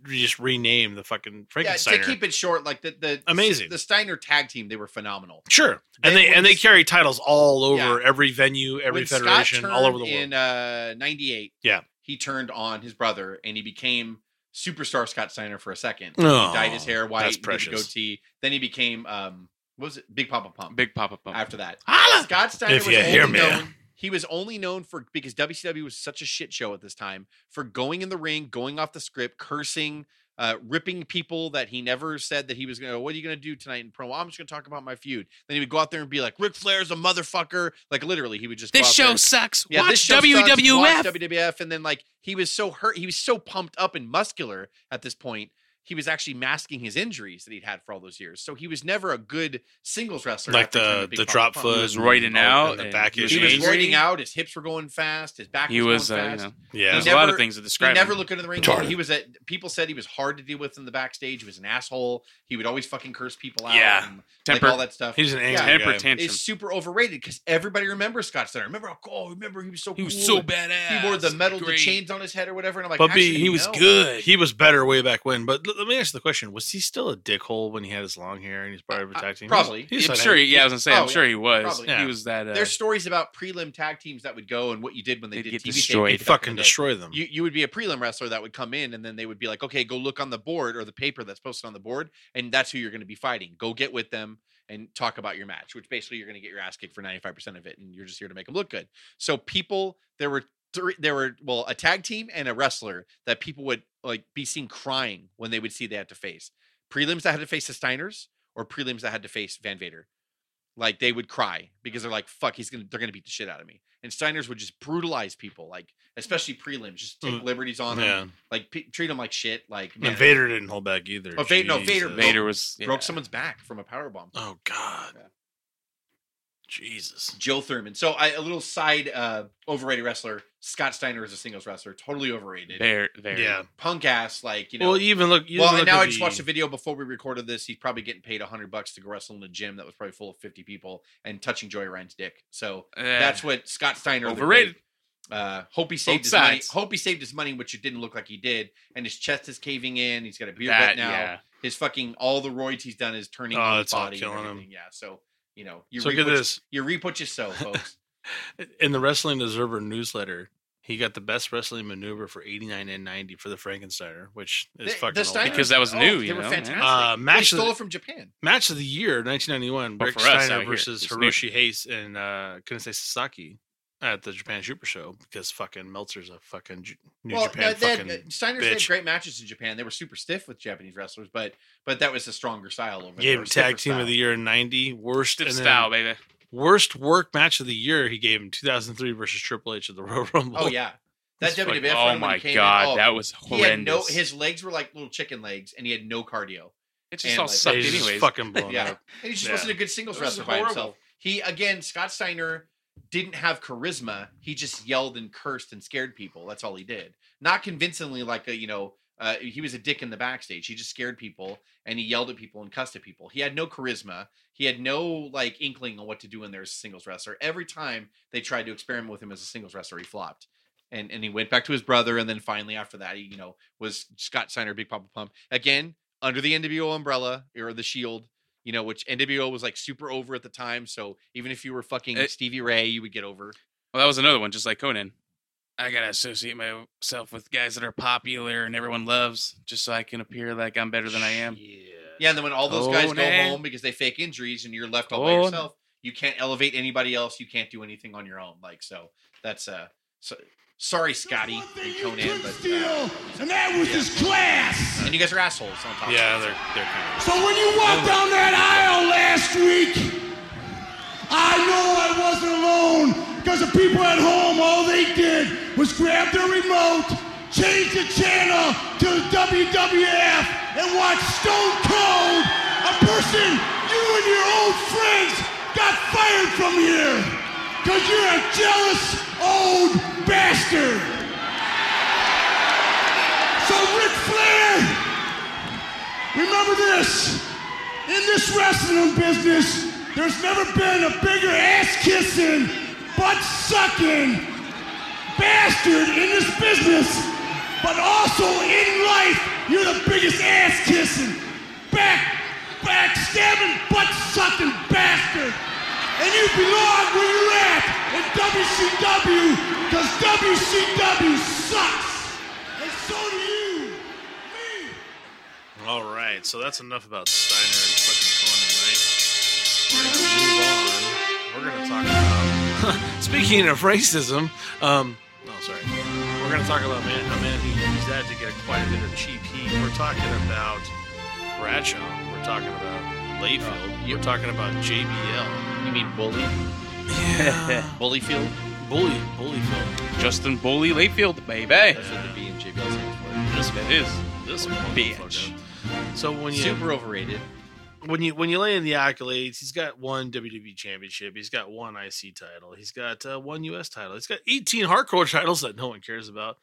just rename the fucking
yeah,
Frankensteiner.
to keep it short, like the the
Amazing.
the Steiner tag team, they were phenomenal.
Sure, and
They-
they
when
and they carry titles all over
Yeah.
every venue, every
when
federation, all over the world.
In uh, '98,
Yeah.
he turned on his brother and he became superstar Scott Steiner for a second.
Oh,
he dyed his hair white,
that's
he
precious.
goatee. Then he became um, what was it Big Papa Pump?
Big Papa Pump.
After that,
Holla!
Scott Steiner
If
was
you
only
hear me.
known. He was only known for because WCW was such a shit show at this time for going in the ring, going off the script, cursing, uh, ripping people that he never said that he was gonna. What are you gonna do tonight in promo? I'm just gonna talk about my feud. Then he would go out there and be like, "Ric Flair's a motherfucker." Like literally, he would just. go
This
out
show
there-
sucks.
yeah,
Watch
this show sucks.
WWF.
Watch WWF, and then like he was so hurt, he was so pumped up and muscular at this point. He was actually masking his injuries that he'd had for all those years. So he was never a good singles wrestler.
like
after turning
the the drop
Pump.
foot,
was roiding out
the back
he was
He was
issues.
angry.
roiding out. His hips were going fast. His back
He
was,
was, uh,
going
you
fast.
know,
Yeah,
there's
He
a lot of things to
He
describe.
never
him.
looked into the ring.
Retarded.
He was at people said he was hard to deal with in the backstage. He was an asshole. He would always fucking curse people out.
Yeah.
and,
Temper.
like all that stuff.
He's an angry
Yeah.
Temper
guy.
tantrum.
It's super overrated because everybody remembers Scott Steiner. Remember, how- oh, remember he was so
He was so badass.
He wore the metal, the chains on his head or whatever. And I'm like,
But B,
actually,
He was
no.
good.
He was better way back when. But l- let me ask you the question: Was he still a dickhole when he had his long hair and he's part of a tag team?
probably.
He's,
I'm sure. He, yeah, I was gonna say.
Oh,
I'm sure he was.
Yeah.
He was that. Uh,
There's stories about prelim tag teams that would go and what you did when they did
get
TV
destroyed.
he
tapings back in
fucking destroy them.
You you would be a prelim wrestler that would come in and then they would be like, okay, go look on the board or the paper that's posted on the board, and that's who you're going to be fighting. Go get with them and talk about your match, which basically you're going to get your ass kicked for 95% of it, and you're just here to make them look good. So people, there were three, there were well a tag team and a wrestler that people would like be seen crying when they would see they had to face prelims that had to face the Steiners or prelims that had to face Van Vader. Like they would cry because they're like, "Fuck, he's gonna they're gonna beat the shit out of me." And Steiner's would just brutalize people, like especially prelims, just take
Mm.
liberties on
Yeah.
them, like p- treat them like shit. Like
And Vader didn't hold back either.
Oh, Va- no, Vader-
Jesus.
Vader was yeah.
broke someone's back from a power bomb.
Oh God.
Yeah.
Jesus.
Joe Thurman. So I, a little side uh, overrated wrestler. Scott Steiner is a singles wrestler, totally overrated.
Very, very.
Yeah.
Punk ass, like you know.
well, even look. You
well,
look
and now I just watched a video before we recorded this. He's probably getting paid hundred bucks to go wrestle in a gym that was probably full of fifty people and touching Joey Ryan's dick. So
Eh,
that's what Scott Steiner
overrated.
Uh, hope he saved
Both
his money. Hope he saved his money, which it didn't look like he did. And his chest is caving in. He's got a beard
that,
gut now.
yeah.
His fucking all the roids he's done is turning
Oh,
on his
it's all
body. and
killing him.
everything. Yeah. So you know, you
So
reap
get
you-
this.
You reap what you sow, folks.
In the Wrestling Observer newsletter, he got the best wrestling maneuver for 89 and 90 for the Frankensteiner, which is
The-
fucking
the
old.
Because that was
oh,
new,
They
you
were
know,
fantastic.
Uh, match of
stole
the-
it from Japan.
Match of the year, 1991.
Well,
Rick
for us out
Steiner versus. Hiroshi Hase and uh, Kensuke Sasaki at the Japan Super Show because fucking Meltzer's a fucking J- New
well,
Japan
uh, they had-
fucking.
uh, Steiner's had great matches in Japan. They were super stiff with Japanese wrestlers, but but that was a stronger style over
Gave
there,
him tag team of the year in 90. Worst
Stiff
and then
style, baby.
worst work match of the year. He gave him 2003 versus Triple H at the Royal Rumble.
Oh yeah, that
It's fucking-
WWF.
Oh
run when he
my
came in,
god,
oh,
that was
He had no.
horrendous.
His legs were like little chicken legs, and he had no cardio.
it just
and,
all
like,
sucked
He's just
anyways.
fucking blown
yeah,
up.
and he just
Yeah.
wasn't a good singles
It
wrestler by himself. He again, Scott Steiner didn't have charisma. He just yelled and cursed and scared people. That's all he did. Not convincingly, like a you know. Uh, he was a dick in the backstage. He just scared people and he yelled at people and cussed at people. He had no charisma. He had no like inkling on what to do in there as a singles wrestler. Every time they tried to experiment with him as a singles wrestler, he flopped. And and he went back to his brother, and then finally after that, he you know was Scott Steiner, Big Papa Pump again under the NWO umbrella or the Shield. You know, which NWO was like super over at the time. So even if you were fucking
It-
Stevie Ray, you would get over.
Well, that was another one, just like Konnan. I gotta associate myself with guys that are popular and everyone loves, just so I can appear like I'm better than I am.
Yeah.
Yeah, and then when all those guys go home because they fake injuries and you're left all by yourself, you can't elevate anybody else. You can't do anything on your own. Like so, that's uh, so, sorry, Scotty and Konnan,
couldn't
but
steal,
uh,
and that was his class.
and you guys are assholes on top.
Yeah,
of
they're they're kind of.
So when you walked down that aisle last week, I know I wasn't alone because the people at home, all they did was grab their remote, change the channel to WWF, and watch Stone Cold, a person you and your old friends got fired from here because you're a jealous old bastard. So Ric Flair, Remember this. In this wrestling business, there's never been a bigger ass kissing, butt sucking bastard in this business. But also in life, you're the biggest ass kissing, back, backstabbing, butt sucking bastard. And you belong where you're at in WCW, because WCW sucks. And so do you. Me.
All right, so that's enough about Steiner and fucking Konnan, right? We're gonna move on. We're gonna talk about. Speaking of racism, um, Oh, sorry. We're gonna talk about man, a man who used that to get quite a bit of cheap heat. We're talking about Bradshaw. We're talking about Layfield. We're talking about JBL.
You mean bully?
Yeah,
Bullyfield?
bully, Bullyfield.
Justin Bully Layfield, baby.
That's what the B and JBL stands for.
This
is.
this
Bitch.
So when you
Super overrated.
when you when you lay in the accolades, he's got one WWE championship, he's got one IC title, he's got uh, one US title, he's got 18 hardcore titles that no one cares about.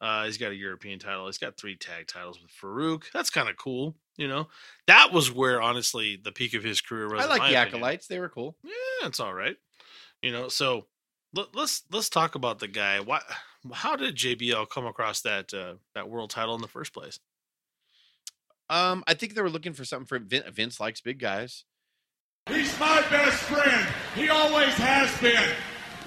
Uh, he's got a European title, he's got three tag titles with Faarooq. That's kind of cool, you know. That was where honestly the peak of his career was.
I like the
opinion.
acolytes. They were cool.
Yeah, it's all right, you know. So let, let's let's talk about the guy. Why? How did JBL come across that uh, that world title in the first place?
Um, I think they were looking for something for Vince. Vince likes big guys.
He's my best friend. He always has been.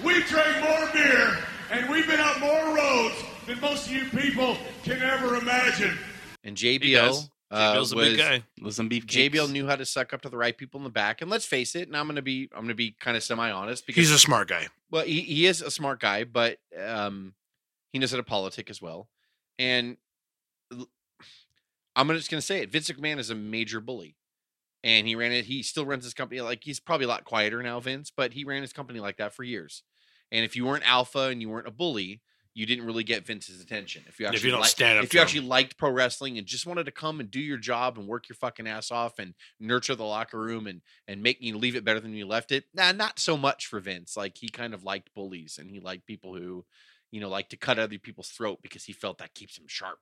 We've drink more beer and we've been up more roads than most of you people can ever imagine.
And JBL,
does.
Uh,
JBL's a
was
big guy.
Listen, beef.
JBL knew how to suck up to the right people in the back. And let's face it, and I'm gonna be I'm gonna be kind of semi honest because
He's a smart guy.
well, he, he is a smart guy, but um, he knows how to politic as well. And I'm just gonna say it: Vince McMahon is a major bully. and he ran it. He still runs his company like he's probably a lot quieter now, Vince, but he ran his company like that for years. And if you weren't alpha and you weren't a bully, you didn't really get Vince's attention. If you actually If
you don't
li-
stand up
if you
him.
actually liked pro wrestling and just wanted to come and do your job and work your fucking ass off and nurture the locker room and and make you leave it better than you left it, nah, not so much for Vince. Like he kind of liked bullies and he liked people who, you know, like to cut other people's throat because he felt that keeps him sharp.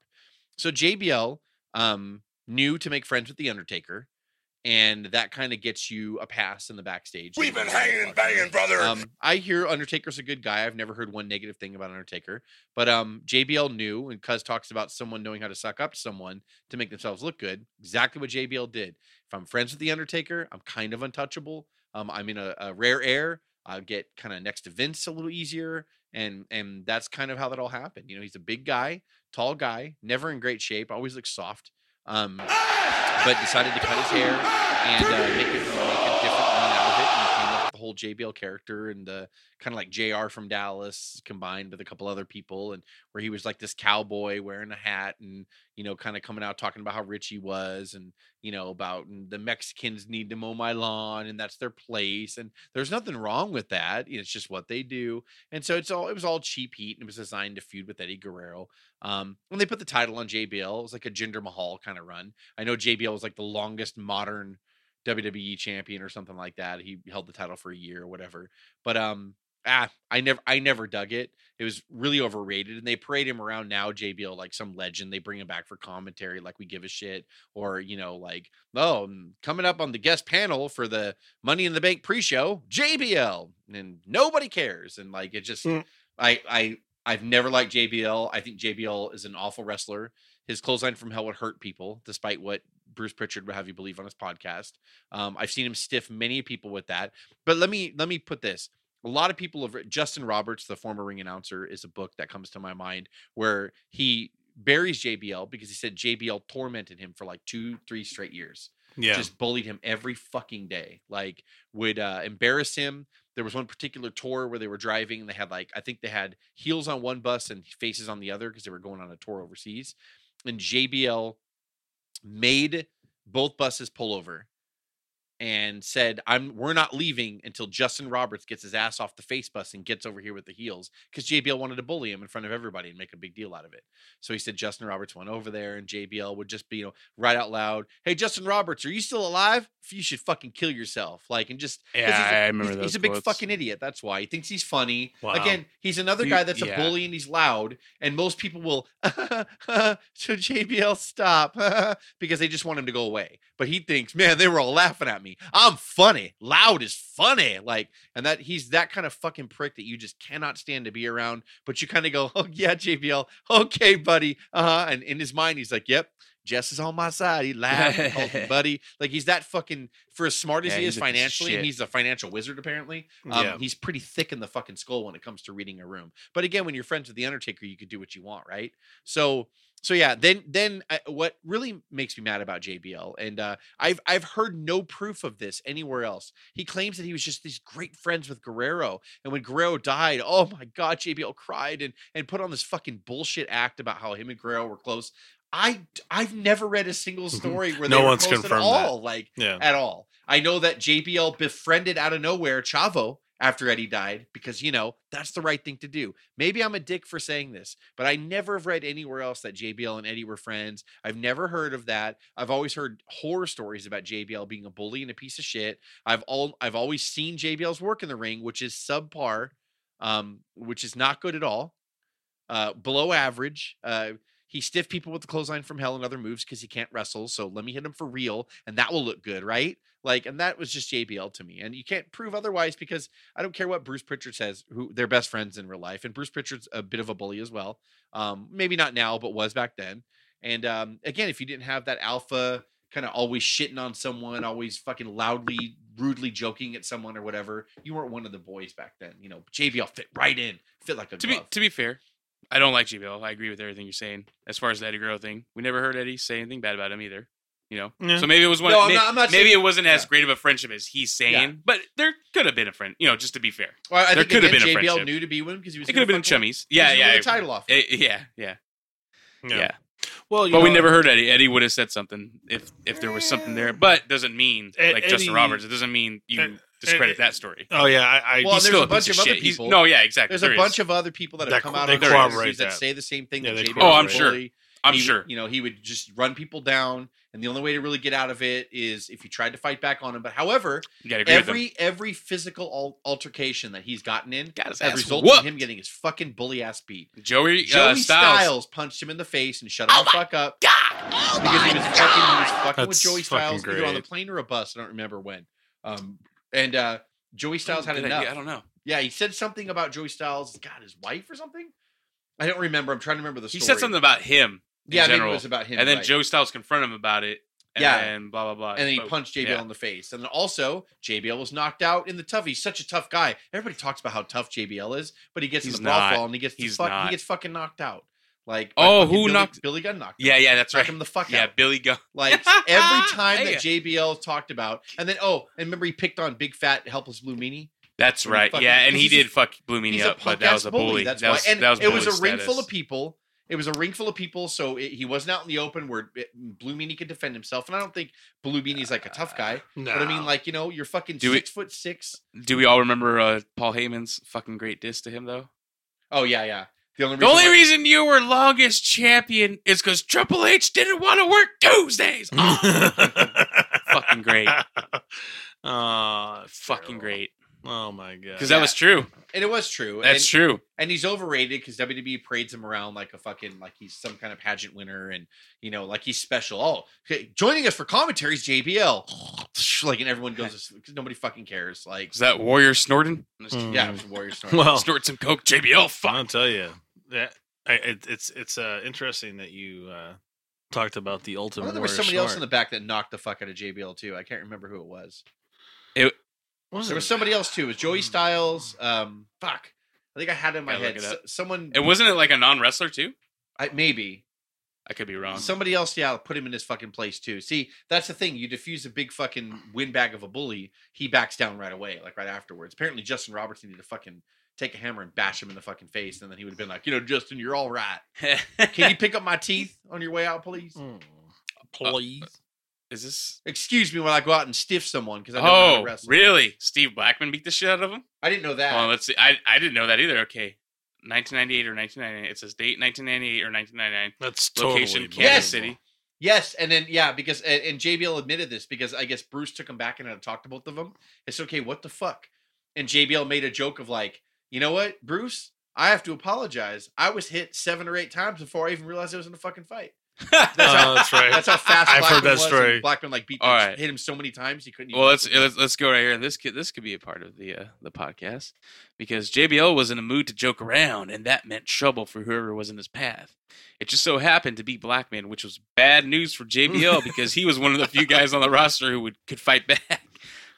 So JBL um, knew to make friends with the Undertaker, and that kind of gets you a pass in the backstage.
We've been hanging and banging, brother.
Um, I hear Undertaker's a good guy. I've never heard one negative thing about Undertaker. But um, JBL knew, and Cuz talks about someone knowing how to suck up to someone to make themselves look good. Exactly what JBL did. If I'm friends with the Undertaker, I'm kind of untouchable. Um, I'm in a, a rare air. I'll get kind of next to Vince a little easier, and and that's kind of how that all happened. You know, he's a big guy, tall guy, never in great shape, always looks soft. Um, but decided to cut his hair and uh, make, it, make it. And came up the whole JBL character and uh, kind of like JR from Dallas combined with a couple other people, and where he was like this cowboy wearing a hat and you know kind of coming out talking about how rich he was and you know about and the Mexicans need to mow my lawn and that's their place and there's nothing wrong with that. It's just what they do. And so it's all it was all cheap heat and it was designed to feud with Eddie Guerrero. Um, when they put the title on JBL, it was like a Jinder Mahal kind of run. I know JBL was like the longest modern WWE champion or something like that. He held the title for a year or whatever. But um ah, I never I never dug it. It was really overrated. And they parade him around now, JBL, like some legend. They bring him back for commentary, like we give a shit. Or, you know, like, oh, mm, coming up on the guest panel for the Money in the Bank pre-show, JBL. And nobody cares. And like it just
Mm.
I I I've never liked JBL. I think JBL is an awful wrestler. His clothesline from hell would hurt people, despite what Bruce Pritchard would have you believe on his podcast. Um, I've seen him stiff many people with that. But let me let me put this: a lot of people have Justin Roberts, the former ring announcer, is a book that comes to my mind where he buries JBL because he said JBL tormented him for like two, three straight years
Yeah.
just bullied him every fucking day. Like would uh, embarrass him. There was one particular tour where they were driving and they had like I think they had heels on one bus and faces on the other because they were going on a tour overseas. And JBL made both buses pull over and said, "I'm we're not leaving until Justin Roberts gets his ass off the face bus and gets over here with the heels." Because JBL wanted to bully him in front of everybody and make a big deal out of it. So he said Justin Roberts went over there, and JBL would just be, you know, right out loud, "Hey, Justin Roberts, are you still alive? You should fucking kill yourself!" Like, and just
Yeah,
he's a-
I remember
he's,
those
he's a big
quotes.
fucking idiot. That's why he thinks he's funny.
Wow.
Again, he's another guy that's a bully and he's loud, and most people will so JBL stop because they just want him to go away. But he thinks, man, they were all laughing at me. I'm funny. Loud is funny. Like, and that he's that kind of fucking prick that you just cannot stand to be around. But you kind of go, oh yeah, JBL, okay, buddy. Uh-huh. And in his mind, he's like, yep. Jess is on my side. He laughed, and buddy. Like he's that fucking for as smart as
Yeah,
he is
a piece of
financially, and he's a financial wizard apparently. Um,
Yeah.
He's pretty thick in the fucking skull when it comes to reading a room. But again, when you're friends with the Undertaker, you could do what you want, right? So, so yeah. Then, then uh, what really makes me mad about JBL, and uh, I've I've heard no proof of this anywhere else. He claims that he was just these great friends with Guerrero, and when Guerrero died, oh my god, JBL cried and and put on this fucking bullshit act about how him and Guerrero were close. I I've never read a single story where
No one's
close
confirmed
at
that.
all. Like
Yeah.
at all. I know that JBL befriended out of nowhere Chavo after Eddie died because you know that's the right thing to do. Maybe I'm a dick for saying this, but I never have read anywhere else that JBL and Eddie were friends. I've never heard of that. I've always heard horror stories about JBL being a bully and a piece of shit. I've all I've always seen JBL's work in the ring, which is subpar, um, which is not good at all, uh, below average. Uh, he stiff people with the clothesline from hell and other moves because he can't wrestle. So let me hit him for real, and that will look good, right? Like, and that was just JBL to me. And you can't prove otherwise because I don't care what Bruce Pritchard says, who they're best friends in real life. And Bruce Pritchard's a bit of a bully as well. Um, maybe not now, but was back then. And um, again, if you didn't have that alpha kind of always shitting on someone, always fucking loudly, rudely joking at someone or whatever, you weren't one of the boys back then. You know, JBL fit right in, fit like a
To be
glove.
to be fair, I don't like JBL. I agree with everything you're saying. As far as the Eddie Guerrero thing, we never heard Eddie say anything bad about him either. You know,
Yeah.
so maybe it was one.
No, I'm not, I'm not
maybe
saying-
it wasn't as
yeah.
great of a friendship as he's saying, but there could have been a friend. You know, just to be fair,
Well, I
There
think
could have
again,
been a
JBL
friendship.
knew to be with him because he was.
it could have been
fuck him.
chummies. Yeah, yeah,
the title off. him.
Eh, yeah, yeah, yeah.
Well, you
But we never heard Eddie. Eddie would have said something if if there was something there. But doesn't mean
Ed-
like Justin Roberts. It doesn't mean you
Ed-
discredit
Ed-
that story.
Oh yeah, I, I
Well,
He's
there's a bunch of other
shit. He's-
people-
No, yeah, exactly.
There's
There
a
is.
bunch of other people that have come out
they
on the
corroborate
that
that.
say the same thing.
Yeah,
that
they
Oh, I'm sure. I'm
He-
sure.
You know, he would just run people down, and the only way to really get out of it is if you tried to fight back on him. But however,
You gotta agree with him.
every every physical altercation that he's gotten in
Got
has resulted
whooped.
in him getting his fucking bully ass beat.
Joey,
Joey
uh,
Styles.
Styles.
punched him in the face and shut him the fuck up because he was fucking he was fucking with Joey Styles either on the plane or a bus. I don't remember when. Um, and uh, Joey Styles had enough.
idea. I don't know.
Yeah, he said something about Joey Styles, God, his wife or something. I don't remember. I'm trying to remember the Story.
He said something about him.
Yeah, maybe it
general.
was about him.
and then
right.
Joe Styles confronted him about it. And
Yeah.
then blah blah blah.
and then he
But-
punched JBL
yeah.
in the face. And then also, JBL was knocked out in the tough. He's such a tough guy. Everybody talks about how tough JBL is, but he gets
He's
in the brawl and he gets
He's
fuck, he gets fucking knocked out. Like
Oh, who
Billy,
knocked-
Billy Gunn knocked him.
Yeah, yeah, that's
Knocked
right.
him the fuck
Yeah,
out.
Billy Gunn.
Like every time
Hey.
that JBL talked about, and then oh, and remember he picked on big fat helpless blue meanie.
That's right.
fucking-
Yeah, and he
he's a-
did fuck Blue Meanie up, but that was a bully.
bully. That's
that
why. and
that was
it was a
bully
ring full of people. It was a ring full of people, so it, he wasn't out in the open where it, Blue Meanie could defend himself. And I don't think Blue Meanie's like a tough guy,
no.
but I mean, like you know, you're fucking
Do we-
six foot six.
Do we all remember uh, Paul Heyman's fucking great diss to him though?
Oh yeah, yeah. The only
The
reason
only
why-
reason you were longest champion is because Triple H didn't want to work Tuesdays. Oh, fucking great,
Oh,
fucking great.
Oh my god.
Because that was true.
and it was true.
That's
and,
true.
and he's overrated because WWE parades him around like a fucking like he's some kind of pageant winner, and you know, like he's special. Oh, okay, joining us for commentaries, JBL. Like, and everyone goes because nobody fucking cares. Like,
Is that Warrior snorting?
Mm.
yeah, it was Warrior Star.
Well,
Snort some coke, JBL. Fuck.
I'll tell you that I, it, it's it's uh, interesting that you uh, talked about the
I
ultimate.
thought there was
Warrior
somebody else in the back that knocked the fuck out of JBL too. I can't remember who it was.
It Was
There
it?
was somebody else too. It was Joey Styles. Um, fuck. I think I had it in my head.
it
S- someone,
And wasn't it like a non wrestler too?
I, maybe
I could be wrong.
somebody else. Yeah, put him in his fucking place too. See, that's the thing. You defuse a big fucking windbag of a bully, he backs down right away, like right afterwards. Apparently, Justin Roberts needed to fucking take a hammer and bash him in the fucking face, and then he would have been like, you know, Justin, you're all right. Can you pick up my teeth on your way out, please?
Mm. Please.
Is this?
Excuse me when I go out and stiff someone because I know how to
Oh,
wrestle.
really? Steve Blackman beat the shit out of him?
I didn't know that.
Oh, let's see. I, I didn't know that either. Okay. 1998 or 1999. It says date 1998 or 1999.
That's
Location
totally
Kansas
Yes.
City.
Yes, and then yeah, because and, and JBL admitted this because I guess Bruce took him back and had talked to both of them. It's okay, what the fuck? And JBL made a joke of like, you know what, Bruce, I have to apologize. I was hit seven or eight times before I even realized I was in a fucking fight. That's how,
Oh, that's right.
that's how fast
I've heard
Blackman
that
was, and
story.
Blackman like beat,
All right.
hit him so many times he couldn't. Even
Well, let's let's let's go right here. and This could this could be a part of the uh, the podcast because JBL was in a mood to joke around, and that meant trouble for whoever was in his path. It just so happened to be Blackman, which was bad news for JBL because he was one of the few guys on the roster who would could fight back.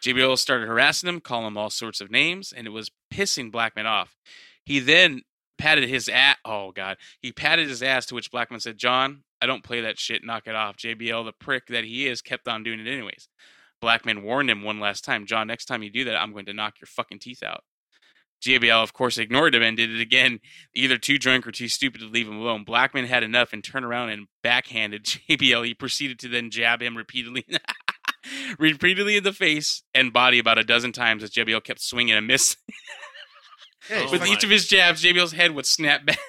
JBL started harassing him, calling him all sorts of names, and it was pissing Blackman off. He then patted his ass. Oh God, he patted his ass. To which Blackman said, "John, I don't play that shit. Knock it off." JBL, the prick that he is, kept on doing it anyways. Blackman warned him one last time, John, next time you do that, I'm going to knock your fucking teeth out. JBL, of course, ignored him and did it again, either too drunk or too stupid to leave him alone. Blackman had enough and turned around and backhanded JBL. He proceeded to then jab him repeatedly, repeatedly in the face and body about a dozen times as JBL kept swinging and missing. With each of his jabs, JBL's head would snap back.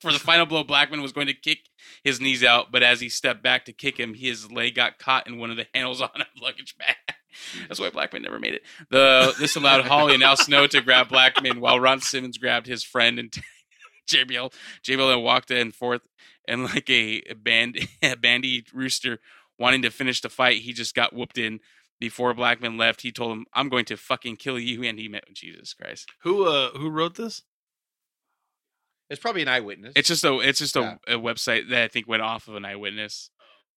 For the final blow, Blackman was going to kick his knees out, but as he stepped back to kick him, his leg got caught in one of the handles on a luggage bag. Hmm. That's why Blackman never made it. The this allowed Holly and Al Snow to grab Blackman while Ron Simmons grabbed his friend and JBL. JBL then walked and forth and like a band a bandy rooster wanting to finish the fight, he just got whooped in. Before Blackman left, he told him, "I'm going to fucking kill you," and he met Jesus Christ.
Who uh who wrote this?
It's probably an eyewitness.
It's just a it's just a,
Yeah.
a website that I think went off of an eyewitness.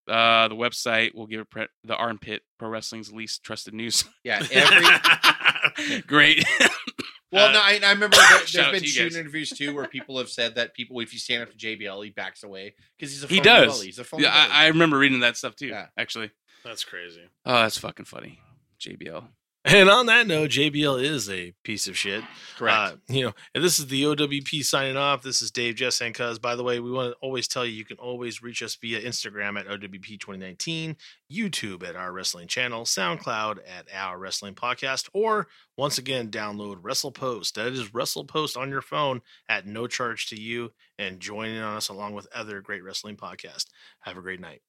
Uh, the website will give it pre- the armpit pro wrestling's least trusted news.
yeah. Every
Great.
Well,
Uh,
no, I, I remember there,
shout
there's been shooting
guys.
interviews too where people have said that people, if you stand up to JBL, he backs away because he's a
he does.
bully. He's a phony
Yeah,
bully.
I, I remember reading that stuff too.
Yeah.
Actually,
That's crazy.
oh, that's fucking funny. JBL.
And on that note, JBL is a piece of shit.
Correct.
Uh, you know, and this is the OWP signing off. This is Dave, Jess, and Cuz. By the way, we want to always tell you you can always reach us via Instagram at OWP 2019, YouTube at Our Wrestling Channel, SoundCloud at Our Wrestling Podcast, or once again, download WrestlePost. That is WrestlePost on your phone at no charge to you and join in on us along with other great wrestling podcasts. Have a great night.